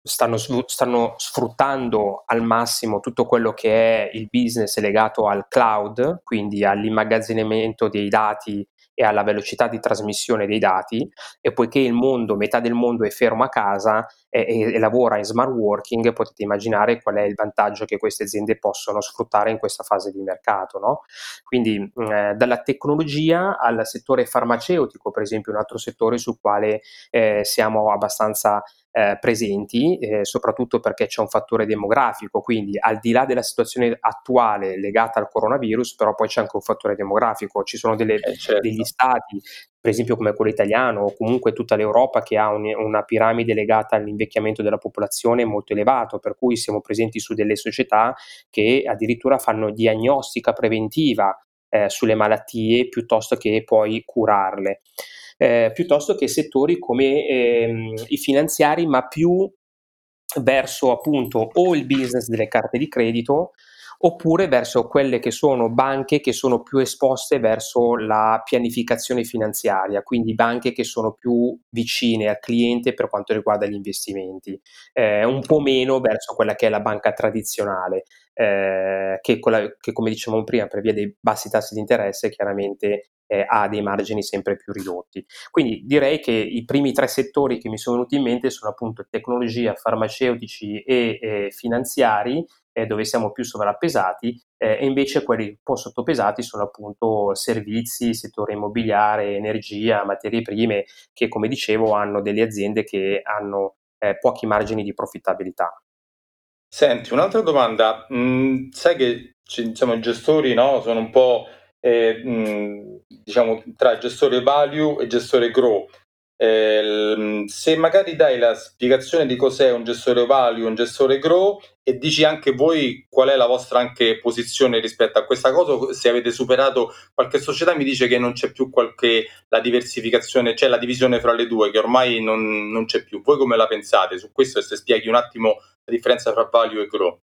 stanno, stanno, sfruttando al massimo tutto quello che è il business legato al cloud, quindi all'immagazzinamento dei dati e alla velocità di trasmissione dei dati e poiché il mondo, metà del mondo è fermo a casa e, e, e, lavora in smart working, potete immaginare qual è il vantaggio che queste aziende possono sfruttare in questa fase di mercato. No? Quindi eh, dalla tecnologia al settore farmaceutico, per esempio, un altro settore sul quale eh, siamo abbastanza eh, presenti, eh, soprattutto perché c'è un fattore demografico, quindi al di là della situazione attuale legata al coronavirus, però poi c'è anche un fattore demografico, ci sono delle, eh certo. degli stati per esempio come quello italiano o comunque tutta l'Europa che ha un, una piramide legata all'invecchiamento della popolazione molto elevato, per cui siamo presenti su delle società che addirittura fanno diagnostica preventiva eh, sulle malattie piuttosto che poi curarle eh, piuttosto che settori come ehm, i finanziari, ma più verso appunto o il business delle carte di credito oppure verso quelle che sono banche che sono più esposte verso la pianificazione finanziaria, quindi banche che sono più vicine al cliente per quanto riguarda gli investimenti, eh, un po' meno verso quella che è la banca tradizionale, eh, che, quella, che, come dicevamo prima per via dei bassi tassi di interesse chiaramente eh, ha dei margini sempre più ridotti. Quindi direi che i primi tre settori che mi sono venuti in mente sono appunto tecnologia, farmaceutici e eh, finanziari, dove siamo più sovrappesati, eh, e invece quelli un po' sottopesati sono appunto servizi, settore immobiliare, energia, materie prime, che come dicevo hanno delle aziende che hanno eh, pochi margini di profittabilità. Senti, un'altra domanda, mm, sai che insomma, i gestori no, sono un po' eh, mh, diciamo tra gestore value e gestore grow. Eh, se magari dai la spiegazione di cos'è un gestore value, un gestore grow e dici anche voi qual è la vostra anche posizione rispetto a questa cosa, se avete superato qualche società mi dice che non c'è più qualche la diversificazione, c'è la divisione fra le due che ormai non, non c'è più. Voi come la pensate su questo e se spieghi un attimo la differenza fra value e grow?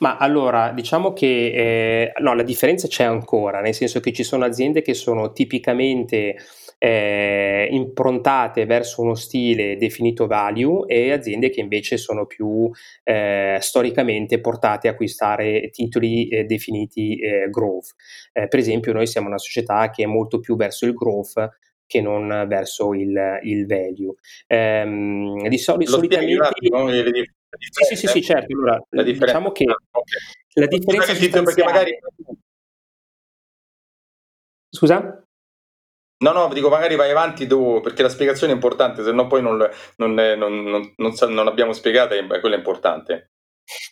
Ma allora, diciamo che eh, no, la differenza c'è ancora, nel senso che ci sono aziende che sono tipicamente eh, improntate verso uno stile definito value e aziende che invece sono più eh, storicamente portate a acquistare titoli eh, definiti eh, growth. Eh, per esempio, noi siamo una società che è molto più verso il growth che non verso il, il value. Ehm, di solito solitamente... Sì, sì, sì, sì, certo. Allora, diciamo che okay. la differenza perché magari... Scusa? No, no, dico magari vai avanti tu, perché la spiegazione è importante, se no poi non, non, non, non l'abbiamo spiegata e quella è importante.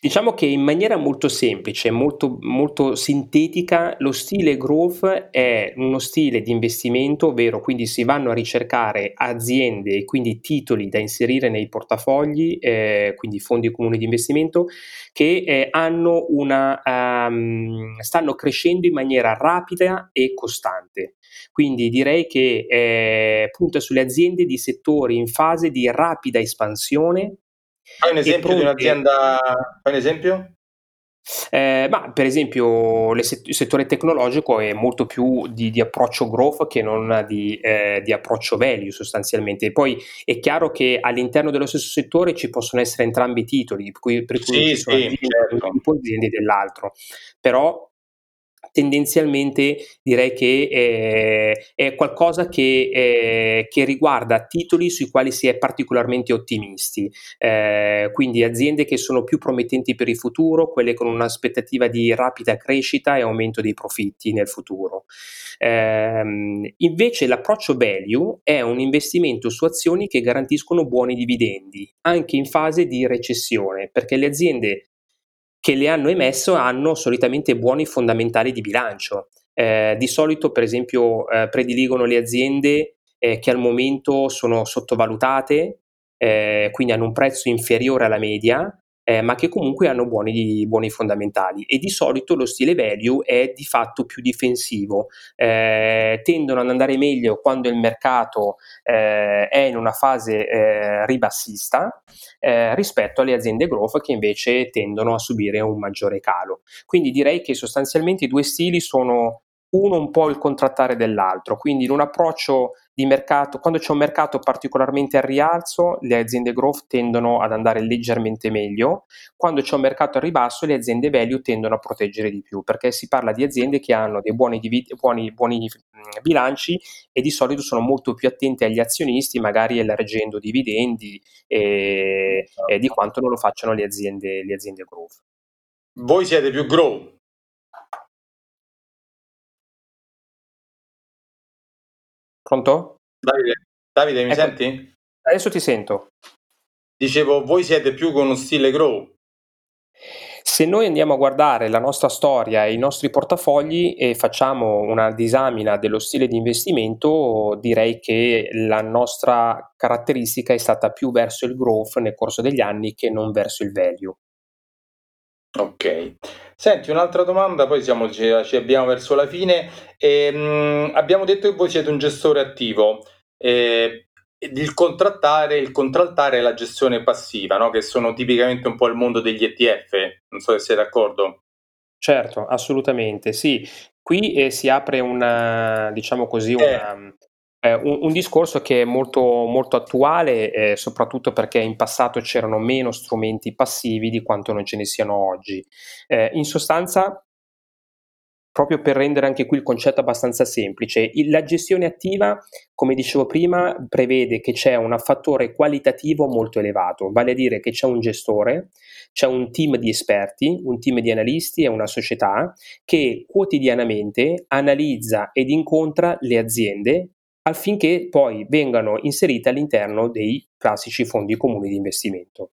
Diciamo che in maniera molto semplice, molto, molto sintetica, lo stile growth è uno stile di investimento, ovvero quindi si vanno a ricercare aziende e quindi titoli da inserire nei portafogli, eh, quindi fondi comuni di investimento, che eh, hanno una, um, stanno crescendo in maniera rapida e costante. Quindi direi che eh, punta sulle aziende di settori in fase di rapida espansione Fai un esempio di un'azienda, fai un esempio? Eh, ma per esempio set- il settore tecnologico è molto più di, di approccio growth che non di, eh, di, approccio value sostanzialmente. Poi è chiaro che all'interno dello stesso settore ci possono essere entrambi i titoli, per cui, per cui sì, ci sono sì, aziende, certo. aziende dell'altro. Però tendenzialmente direi che eh, è qualcosa che, eh, che, riguarda titoli sui quali si è particolarmente ottimisti, eh, quindi aziende che sono più promettenti per il futuro, quelle con un'aspettativa di rapida crescita e aumento dei profitti nel futuro. Ehm, invece l'approccio value è un investimento su azioni che garantiscono buoni dividendi, anche in fase di recessione, perché le aziende che le hanno emesso hanno solitamente buoni fondamentali di bilancio. Eh, di solito, per esempio, eh, prediligono le aziende eh, che al momento sono sottovalutate, eh, quindi hanno un prezzo inferiore alla media, eh, ma che comunque hanno buoni, buoni, fondamentali e di solito lo stile value è di fatto più difensivo, eh, tendono ad andare meglio quando il mercato eh, è in una fase eh, ribassista eh, rispetto alle aziende growth che invece tendono a subire un maggiore calo. Quindi direi che sostanzialmente i due stili sono uno un po' il contrattare dell'altro, quindi in un approccio di mercato, quando c'è un mercato particolarmente al rialzo, le aziende growth tendono ad andare leggermente meglio, quando c'è un mercato al ribasso, le aziende value tendono a proteggere di più, perché si parla di aziende che hanno dei buoni, divid- buoni, buoni bilanci e di solito sono molto più attente agli azionisti, magari elargendo dividendi e, e di quanto non lo facciano le aziende, le aziende growth. Voi siete più growth? Pronto? Davide, Davide mi ecco, senti? Adesso ti sento. Dicevo, voi siete più con uno stile grow. Se noi andiamo a guardare la nostra storia e i nostri portafogli e facciamo una disamina dello stile di investimento, direi che la nostra caratteristica è stata più verso il growth nel corso degli anni che non verso il value. Ok. Senti, un'altra domanda, poi siamo, ci, ci abbiamo verso la fine. Ehm, abbiamo detto che voi siete un gestore attivo. Eh, il contrattare, il contraltare è la gestione passiva, no? che sono tipicamente un po' il mondo degli ETF. Non so se sei d'accordo. Certo, assolutamente, sì. Qui eh, si apre una, diciamo così, eh. una, eh, un, un, discorso che è molto, molto attuale, eh, soprattutto perché in passato c'erano meno strumenti passivi di quanto non ce ne siano oggi. Eh, in sostanza, proprio per rendere anche qui il concetto abbastanza semplice, il, la gestione attiva, come dicevo prima, prevede che c'è un fattore qualitativo molto elevato, vale a dire che c'è un gestore, c'è un team di esperti, un team di analisti e una società che quotidianamente analizza ed incontra le aziende affinché poi vengano inserite all'interno dei classici fondi comuni di investimento.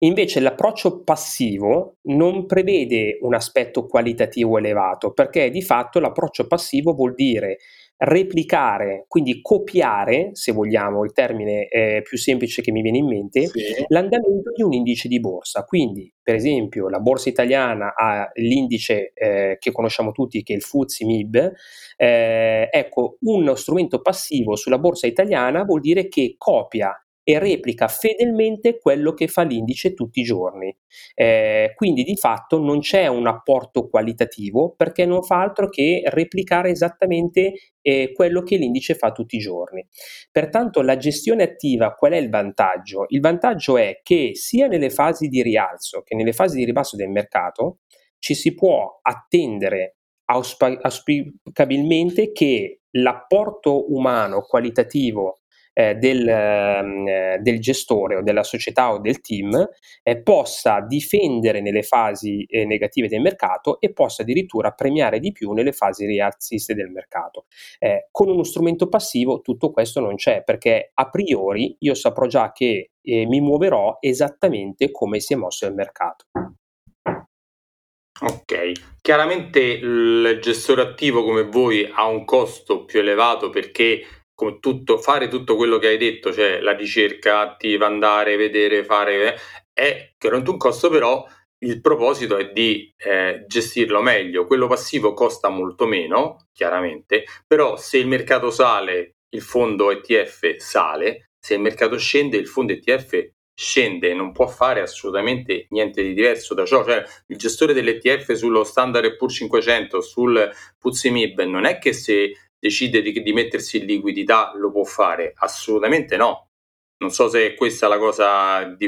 Invece l'approccio passivo non prevede un aspetto qualitativo elevato, perché di fatto l'approccio passivo vuol dire replicare, quindi copiare, se vogliamo il termine eh, più semplice che mi viene in mente, sì. l'andamento di un indice di borsa. Quindi, per esempio, la borsa italiana ha l'indice eh, che conosciamo tutti, che è il FTSE MIB. Eh, ecco, uno strumento passivo sulla borsa italiana vuol dire che copia e replica fedelmente quello che fa l'indice tutti i giorni. Eh, quindi di fatto non c'è un apporto qualitativo perché non fa altro che replicare esattamente eh, quello che l'indice fa tutti i giorni. Pertanto la gestione attiva, qual è il vantaggio? Il vantaggio è che sia nelle fasi di rialzo che nelle fasi di ribasso del mercato ci si può attendere auspicabilmente che l'apporto umano qualitativo eh, del, eh, del, gestore o della società o del team eh, possa difendere nelle fasi eh, negative del mercato e possa addirittura premiare di più nelle fasi rialziste del mercato. Eh, con uno strumento passivo tutto questo non c'è perché a priori io saprò già che mi muoverò esattamente come si è mosso il mercato. Ok, chiaramente il gestore attivo come voi ha un costo più elevato perché come tutto, fare tutto quello che hai detto, cioè la ricerca attiva, andare, vedere, fare, eh, è chiaramente un costo, però il proposito è di eh, gestirlo meglio. Quello passivo costa molto meno, chiaramente, però se il mercato sale, il fondo ETF sale, se il mercato scende, il fondo ETF scende, non può fare assolutamente niente di diverso da ciò. Cioè, il gestore dell'ETF sullo Standard Poor's 500, sul Puzzi MIB, non è che se decide di, di mettersi in liquidità lo può fare? Assolutamente no. Non so se è questa la cosa di,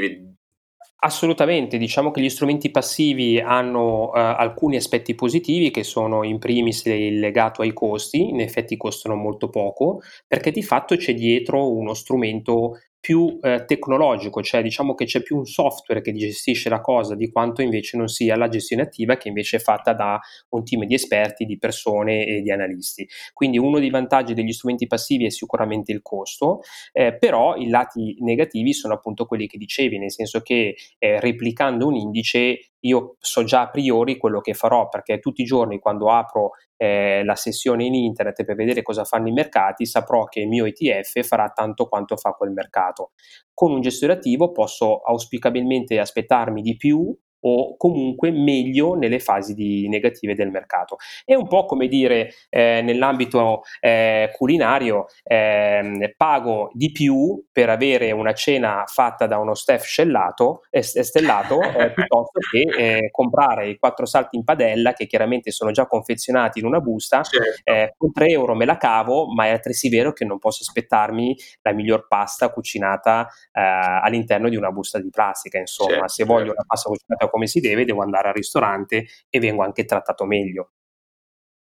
Assolutamente, diciamo che gli strumenti passivi hanno uh, alcuni aspetti positivi che sono in primis il legato ai costi, in effetti costano molto poco, perché di fatto c'è dietro uno strumento più eh, tecnologico, cioè diciamo che c'è più un software che gestisce la cosa di quanto invece non sia la gestione attiva che invece è fatta da un team di esperti, di persone e di analisti. Quindi uno dei vantaggi degli strumenti passivi è sicuramente il costo, eh, però i lati negativi sono appunto quelli che dicevi, nel senso che eh, replicando un indice io so già a priori quello che farò perché tutti i giorni quando apro eh, la sessione in internet per vedere cosa fanno i mercati saprò che il mio ETF farà tanto quanto fa quel mercato. Con un gestore attivo posso auspicabilmente aspettarmi di più o comunque meglio nelle fasi negative del mercato. È un po' come dire eh, nell'ambito eh, culinario eh, pago di più per avere una cena fatta da uno chef stellato, eh, stellato eh, piuttosto che eh, comprare i quattro salti in padella che chiaramente sono già confezionati in una busta, certo. con 3 euro me la cavo, ma è altresì vero che non posso aspettarmi la miglior pasta cucinata all'interno di una busta di plastica, insomma, certo. se voglio certo. una pasta cucinata come si deve, devo andare al ristorante e vengo anche trattato meglio.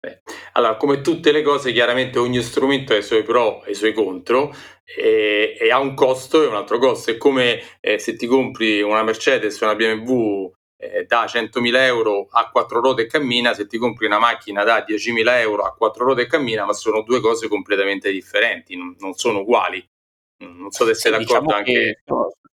Beh, allora, come tutte le cose, chiaramente ogni strumento ha i suoi pro e i suoi contro e, e ha un costo e un altro costo. È come eh, se ti compri una Mercedes o una BMW eh, da 100.000 euro a quattro ruote e cammina, se ti compri una macchina da 10.000 euro a quattro ruote e cammina, ma sono due cose completamente differenti, non, non sono uguali. Non so se sei sì, d'accordo diciamo anche.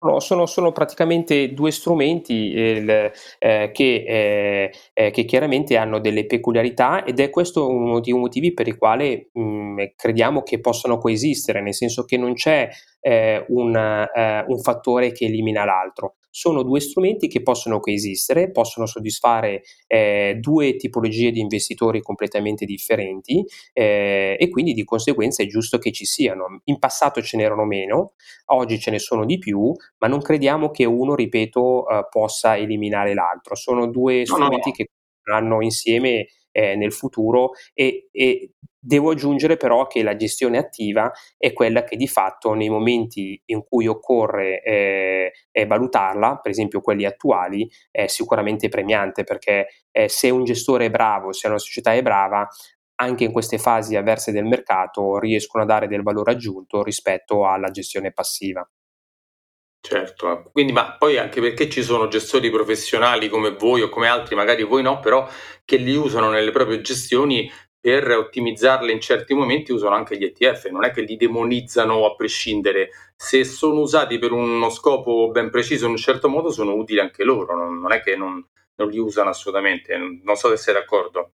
No, sono, sono, praticamente due strumenti eh, eh, che, eh, eh, che, chiaramente hanno delle peculiarità ed è questo uno dei motivi per i quali mh, crediamo che possano coesistere, nel senso che non c'è eh, un, eh, un fattore che elimina l'altro sono due strumenti che possono coesistere, possono soddisfare eh, due tipologie di investitori completamente differenti eh, e quindi di conseguenza è giusto che ci siano. In passato ce n'erano meno, oggi ce ne sono di più, ma non crediamo che uno, ripeto, eh, possa eliminare l'altro. Sono due strumenti no, no. che hanno insieme eh, nel futuro e, e, devo aggiungere però che la gestione attiva è quella che di fatto nei momenti in cui occorre eh, eh, valutarla, per esempio quelli attuali, è sicuramente premiante perché eh, se un gestore è bravo, se una società è brava, anche in queste fasi avverse del mercato riescono a dare del valore aggiunto rispetto alla gestione passiva. Certo, quindi ma poi anche perché ci sono gestori professionali come voi o come altri, magari voi no, però che li usano nelle proprie gestioni per ottimizzarle in certi momenti usano anche gli ETF, non è che li demonizzano a prescindere, se sono usati per uno scopo ben preciso in un certo modo sono utili anche loro, non, è che non, non li usano assolutamente, non so se sei d'accordo.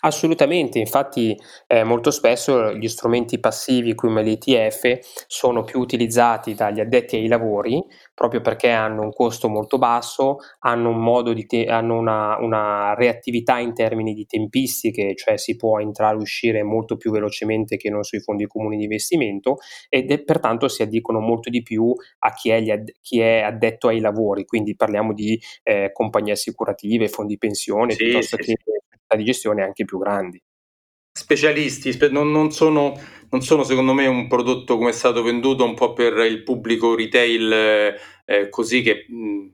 Assolutamente, infatti eh, molto spesso gli strumenti passivi come l'ETF sono più utilizzati dagli addetti ai lavori proprio perché hanno un costo molto basso, hanno, un modo di te- hanno una, una, reattività in termini di tempistiche, cioè si può entrare e uscire molto più velocemente che non sui fondi comuni di investimento ed è, pertanto si addicono molto di più a chi è, ad- chi è addetto ai lavori, quindi parliamo di eh, compagnie assicurative, fondi pensione, sì, piuttosto sì, che sì di gestione anche più grandi. Specialisti, non, non, sono, non, sono, secondo me un prodotto come è stato venduto un po' per il pubblico retail eh, così che mh,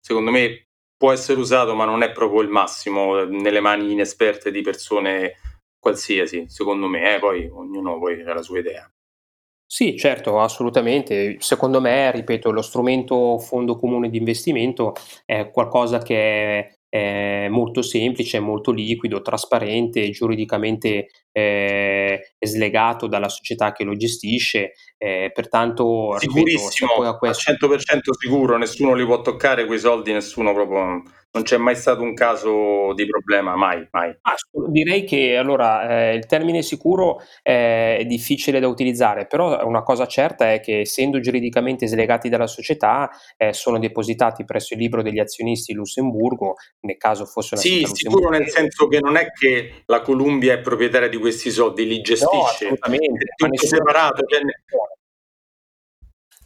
secondo me può essere usato, ma non è proprio il massimo nelle mani inesperte di persone qualsiasi, secondo me, eh, poi ognuno poi ha la sua idea. Sì, certo, assolutamente. Secondo me, ripeto, lo strumento fondo comune di investimento è qualcosa che è molto semplice, molto liquido, trasparente, giuridicamente eh, slegato dalla società che lo gestisce, eh, pertanto sicurissimo, ripeto, a questo... 100% sicuro, nessuno li può toccare quei soldi, nessuno proprio non c'è mai stato un caso di problema, mai, mai. Ah, direi che allora eh, il termine sicuro eh, è difficile da utilizzare, però una cosa certa è che essendo giuridicamente slegati dalla società eh, sono depositati presso il libro degli azionisti in Lussemburgo, nel caso fosse una Sì, sicuro nel senso che non è che la Columbia è proprietaria di questi soldi, li gestisce. No, assolutamente. È tutto separato. Cioè...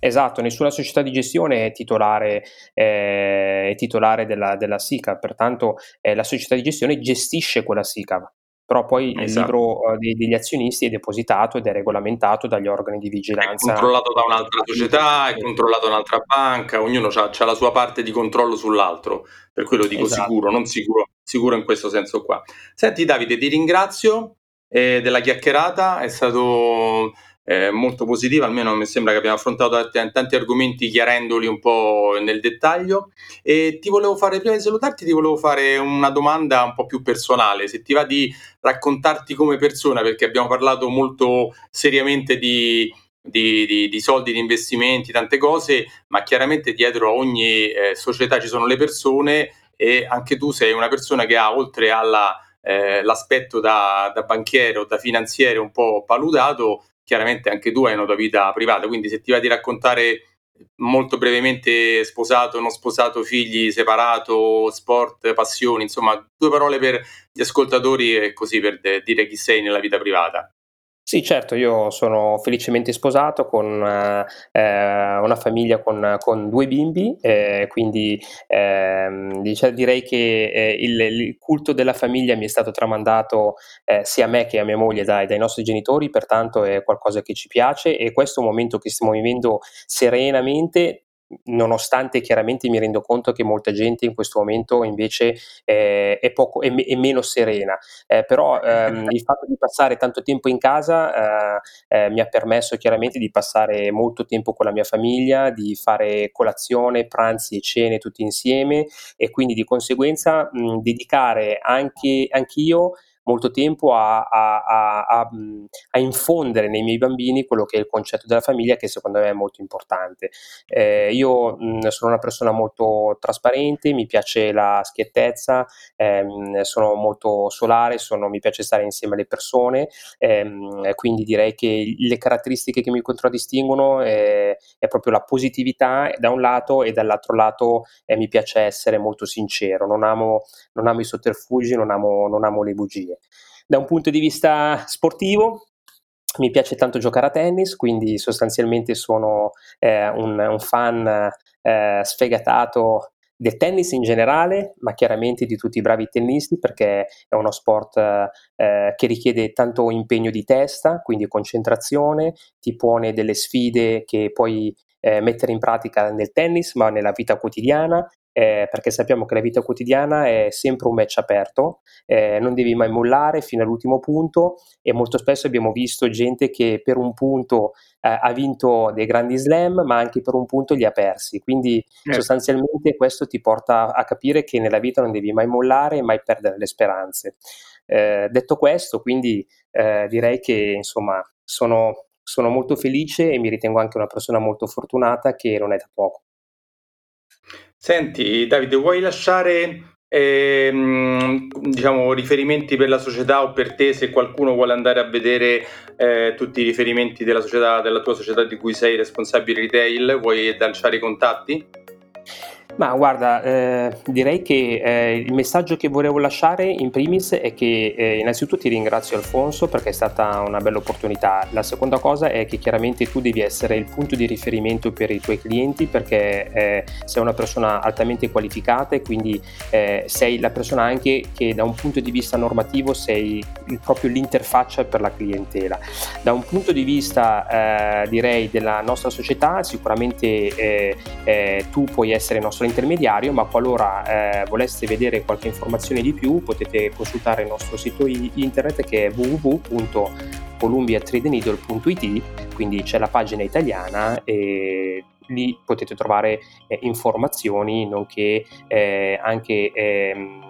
Esatto, nessuna società di gestione è titolare, eh, è titolare della, della, SICA, pertanto eh, la società di gestione gestisce quella SICA, però poi esatto. il libro eh, degli azionisti è depositato ed è regolamentato dagli organi di vigilanza. È controllato da un'altra società, è controllato da un'altra banca, ognuno ha la sua parte di controllo sull'altro, per quello dico esatto. sicuro, non sicuro, sicuro in questo senso qua. Senti Davide, ti ringrazio eh, della chiacchierata, è stato eh, molto positiva, almeno mi sembra che abbiamo affrontato tanti argomenti chiarendoli un po' nel dettaglio. E ti volevo fare, prima di salutarti, ti volevo fare una domanda un po' più personale, se ti va di raccontarti come persona, perché abbiamo parlato molto seriamente di, di, di, di, soldi, di investimenti, tante cose, ma chiaramente dietro a ogni eh, società ci sono le persone e anche tu sei una persona che ha oltre all'aspetto eh, da, da banchiere o da finanziere un po' paludato, chiaramente anche tu hai una tua vita privata, quindi se ti va di raccontare molto brevemente sposato, non sposato, figli, separato, sport, passioni, insomma, due parole per gli ascoltatori e così per dire chi sei nella vita privata. Sì, certo, io sono felicemente sposato con eh, una famiglia con, con due bimbi, eh, quindi ehm, diciamo, direi che eh, il, il, culto della famiglia mi è stato tramandato eh, sia a me che a mia moglie dai, dai, nostri genitori, pertanto è qualcosa che ci piace e questo è un momento che stiamo vivendo serenamente nonostante chiaramente mi rendo conto che molta gente in questo momento invece eh, è, poco, è, è, meno serena, eh, però ehm, il fatto di passare tanto tempo in casa eh, eh, mi ha permesso chiaramente di passare molto tempo con la mia famiglia, di fare colazione, pranzi e cene tutti insieme e quindi di conseguenza mh, dedicare anche anch'io molto tempo a, a, a, a, infondere nei miei bambini quello che è il concetto della famiglia che secondo me è molto importante. Eh, io mh, sono una persona molto trasparente, mi piace la schiettezza, ehm, sono molto solare, sono, mi piace stare insieme alle persone, ehm, quindi direi che le caratteristiche che mi contraddistinguono è, è proprio la positività da un lato e dall'altro lato eh, mi piace essere molto sincero, non amo, non amo i sotterfugi, non amo, non amo le bugie. Da un punto di vista sportivo, mi piace tanto giocare a tennis, quindi sostanzialmente sono eh, un, un, fan eh, sfegatato del tennis in generale, ma chiaramente di tutti i bravi tennisti perché è uno sport eh, che richiede tanto impegno di testa, quindi concentrazione, ti pone delle sfide che puoi eh, mettere in pratica nel tennis, ma nella vita quotidiana eh, perché sappiamo che la vita quotidiana è sempre un match aperto, eh, non devi mai mollare fino all'ultimo punto e molto spesso abbiamo visto gente che per un punto eh, ha vinto dei grandi slam ma anche per un punto li ha persi, quindi eh. sostanzialmente questo ti porta a capire che nella vita non devi mai mollare e mai perdere le speranze. Eh, detto questo, quindi eh, direi che insomma sono, sono molto felice e mi ritengo anche una persona molto fortunata che non è da poco. Senti, Davide, vuoi lasciare ehm, diciamo, riferimenti per la società o per te se qualcuno vuole andare a vedere eh, tutti i riferimenti della, società, della tua società di cui sei responsabile retail? Vuoi lasciare i contatti? Ma guarda, eh, direi che eh, il messaggio che volevo lasciare in primis è che eh, innanzitutto ti ringrazio Alfonso perché è stata una bella opportunità. La seconda cosa è che chiaramente tu devi essere il punto di riferimento per i tuoi clienti perché eh, sei una persona altamente qualificata e quindi eh, sei la persona anche che da un punto di vista normativo sei il, proprio l'interfaccia per la clientela. Da un punto di vista eh, direi della nostra società sicuramente tu puoi essere nostro nostro intermediario, ma qualora eh, voleste vedere qualche informazione di più potete consultare il nostro sito internet che è www.columbiatradeneedle.it, quindi c'è la pagina italiana e lì potete trovare eh, informazioni nonché eh, anche ehm,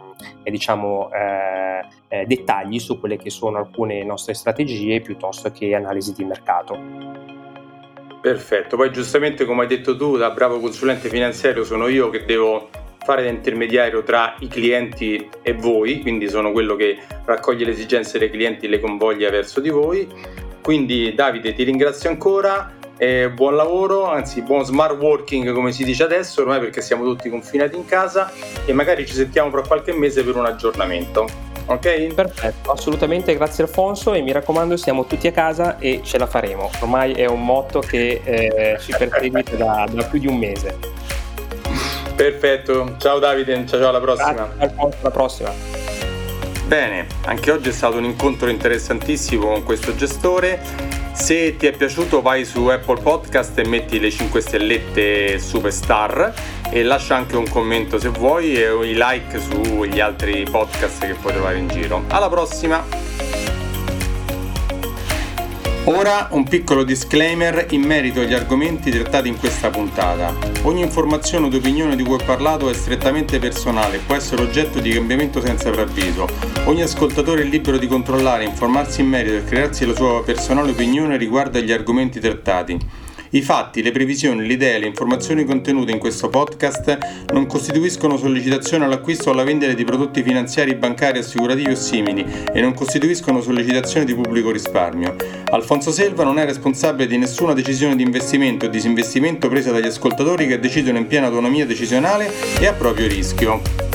eh, diciamo, eh, eh, dettagli su quelle che sono alcune nostre strategie piuttosto che analisi di mercato. Perfetto, poi giustamente come hai detto tu, da bravo consulente finanziario sono io che devo fare da intermediario tra i clienti e voi, quindi sono quello che raccoglie le esigenze dei clienti e le convoglia verso di voi. Quindi Davide ti ringrazio ancora, eh, buon lavoro, anzi buon smart working come si dice adesso, ormai perché siamo tutti confinati in casa e magari ci sentiamo fra qualche mese per un aggiornamento. Ok? Perfetto, assolutamente, grazie Alfonso e mi raccomando siamo tutti a casa e ce la faremo. Ormai è un motto che eh, ci perseguita da, da più di un mese. Perfetto, ciao Davide, ciao, ciao alla prossima. Grazie, Alfonso, alla prossima. Bene, anche oggi è stato un incontro interessantissimo con questo gestore. Se ti è piaciuto vai su Apple Podcast e metti le 5 stellette superstar e lascia anche un commento se vuoi e i like sugli altri podcast che puoi trovare in giro. Alla prossima! Ora un piccolo disclaimer in merito agli argomenti trattati in questa puntata. Ogni informazione o opinione di cui ho parlato è strettamente personale e può essere oggetto di cambiamento senza preavviso. Ogni ascoltatore è libero di controllare, informarsi in merito e crearsi la sua personale opinione riguardo agli argomenti trattati. I fatti, le previsioni, le idee, le informazioni contenute in questo podcast non costituiscono sollecitazione all'acquisto o alla vendita di prodotti finanziari, bancari, assicurativi o simili e non costituiscono sollecitazione di pubblico risparmio. Alfonso Selva non è responsabile di nessuna decisione di investimento o disinvestimento presa dagli ascoltatori che decidono in piena autonomia decisionale e a proprio rischio.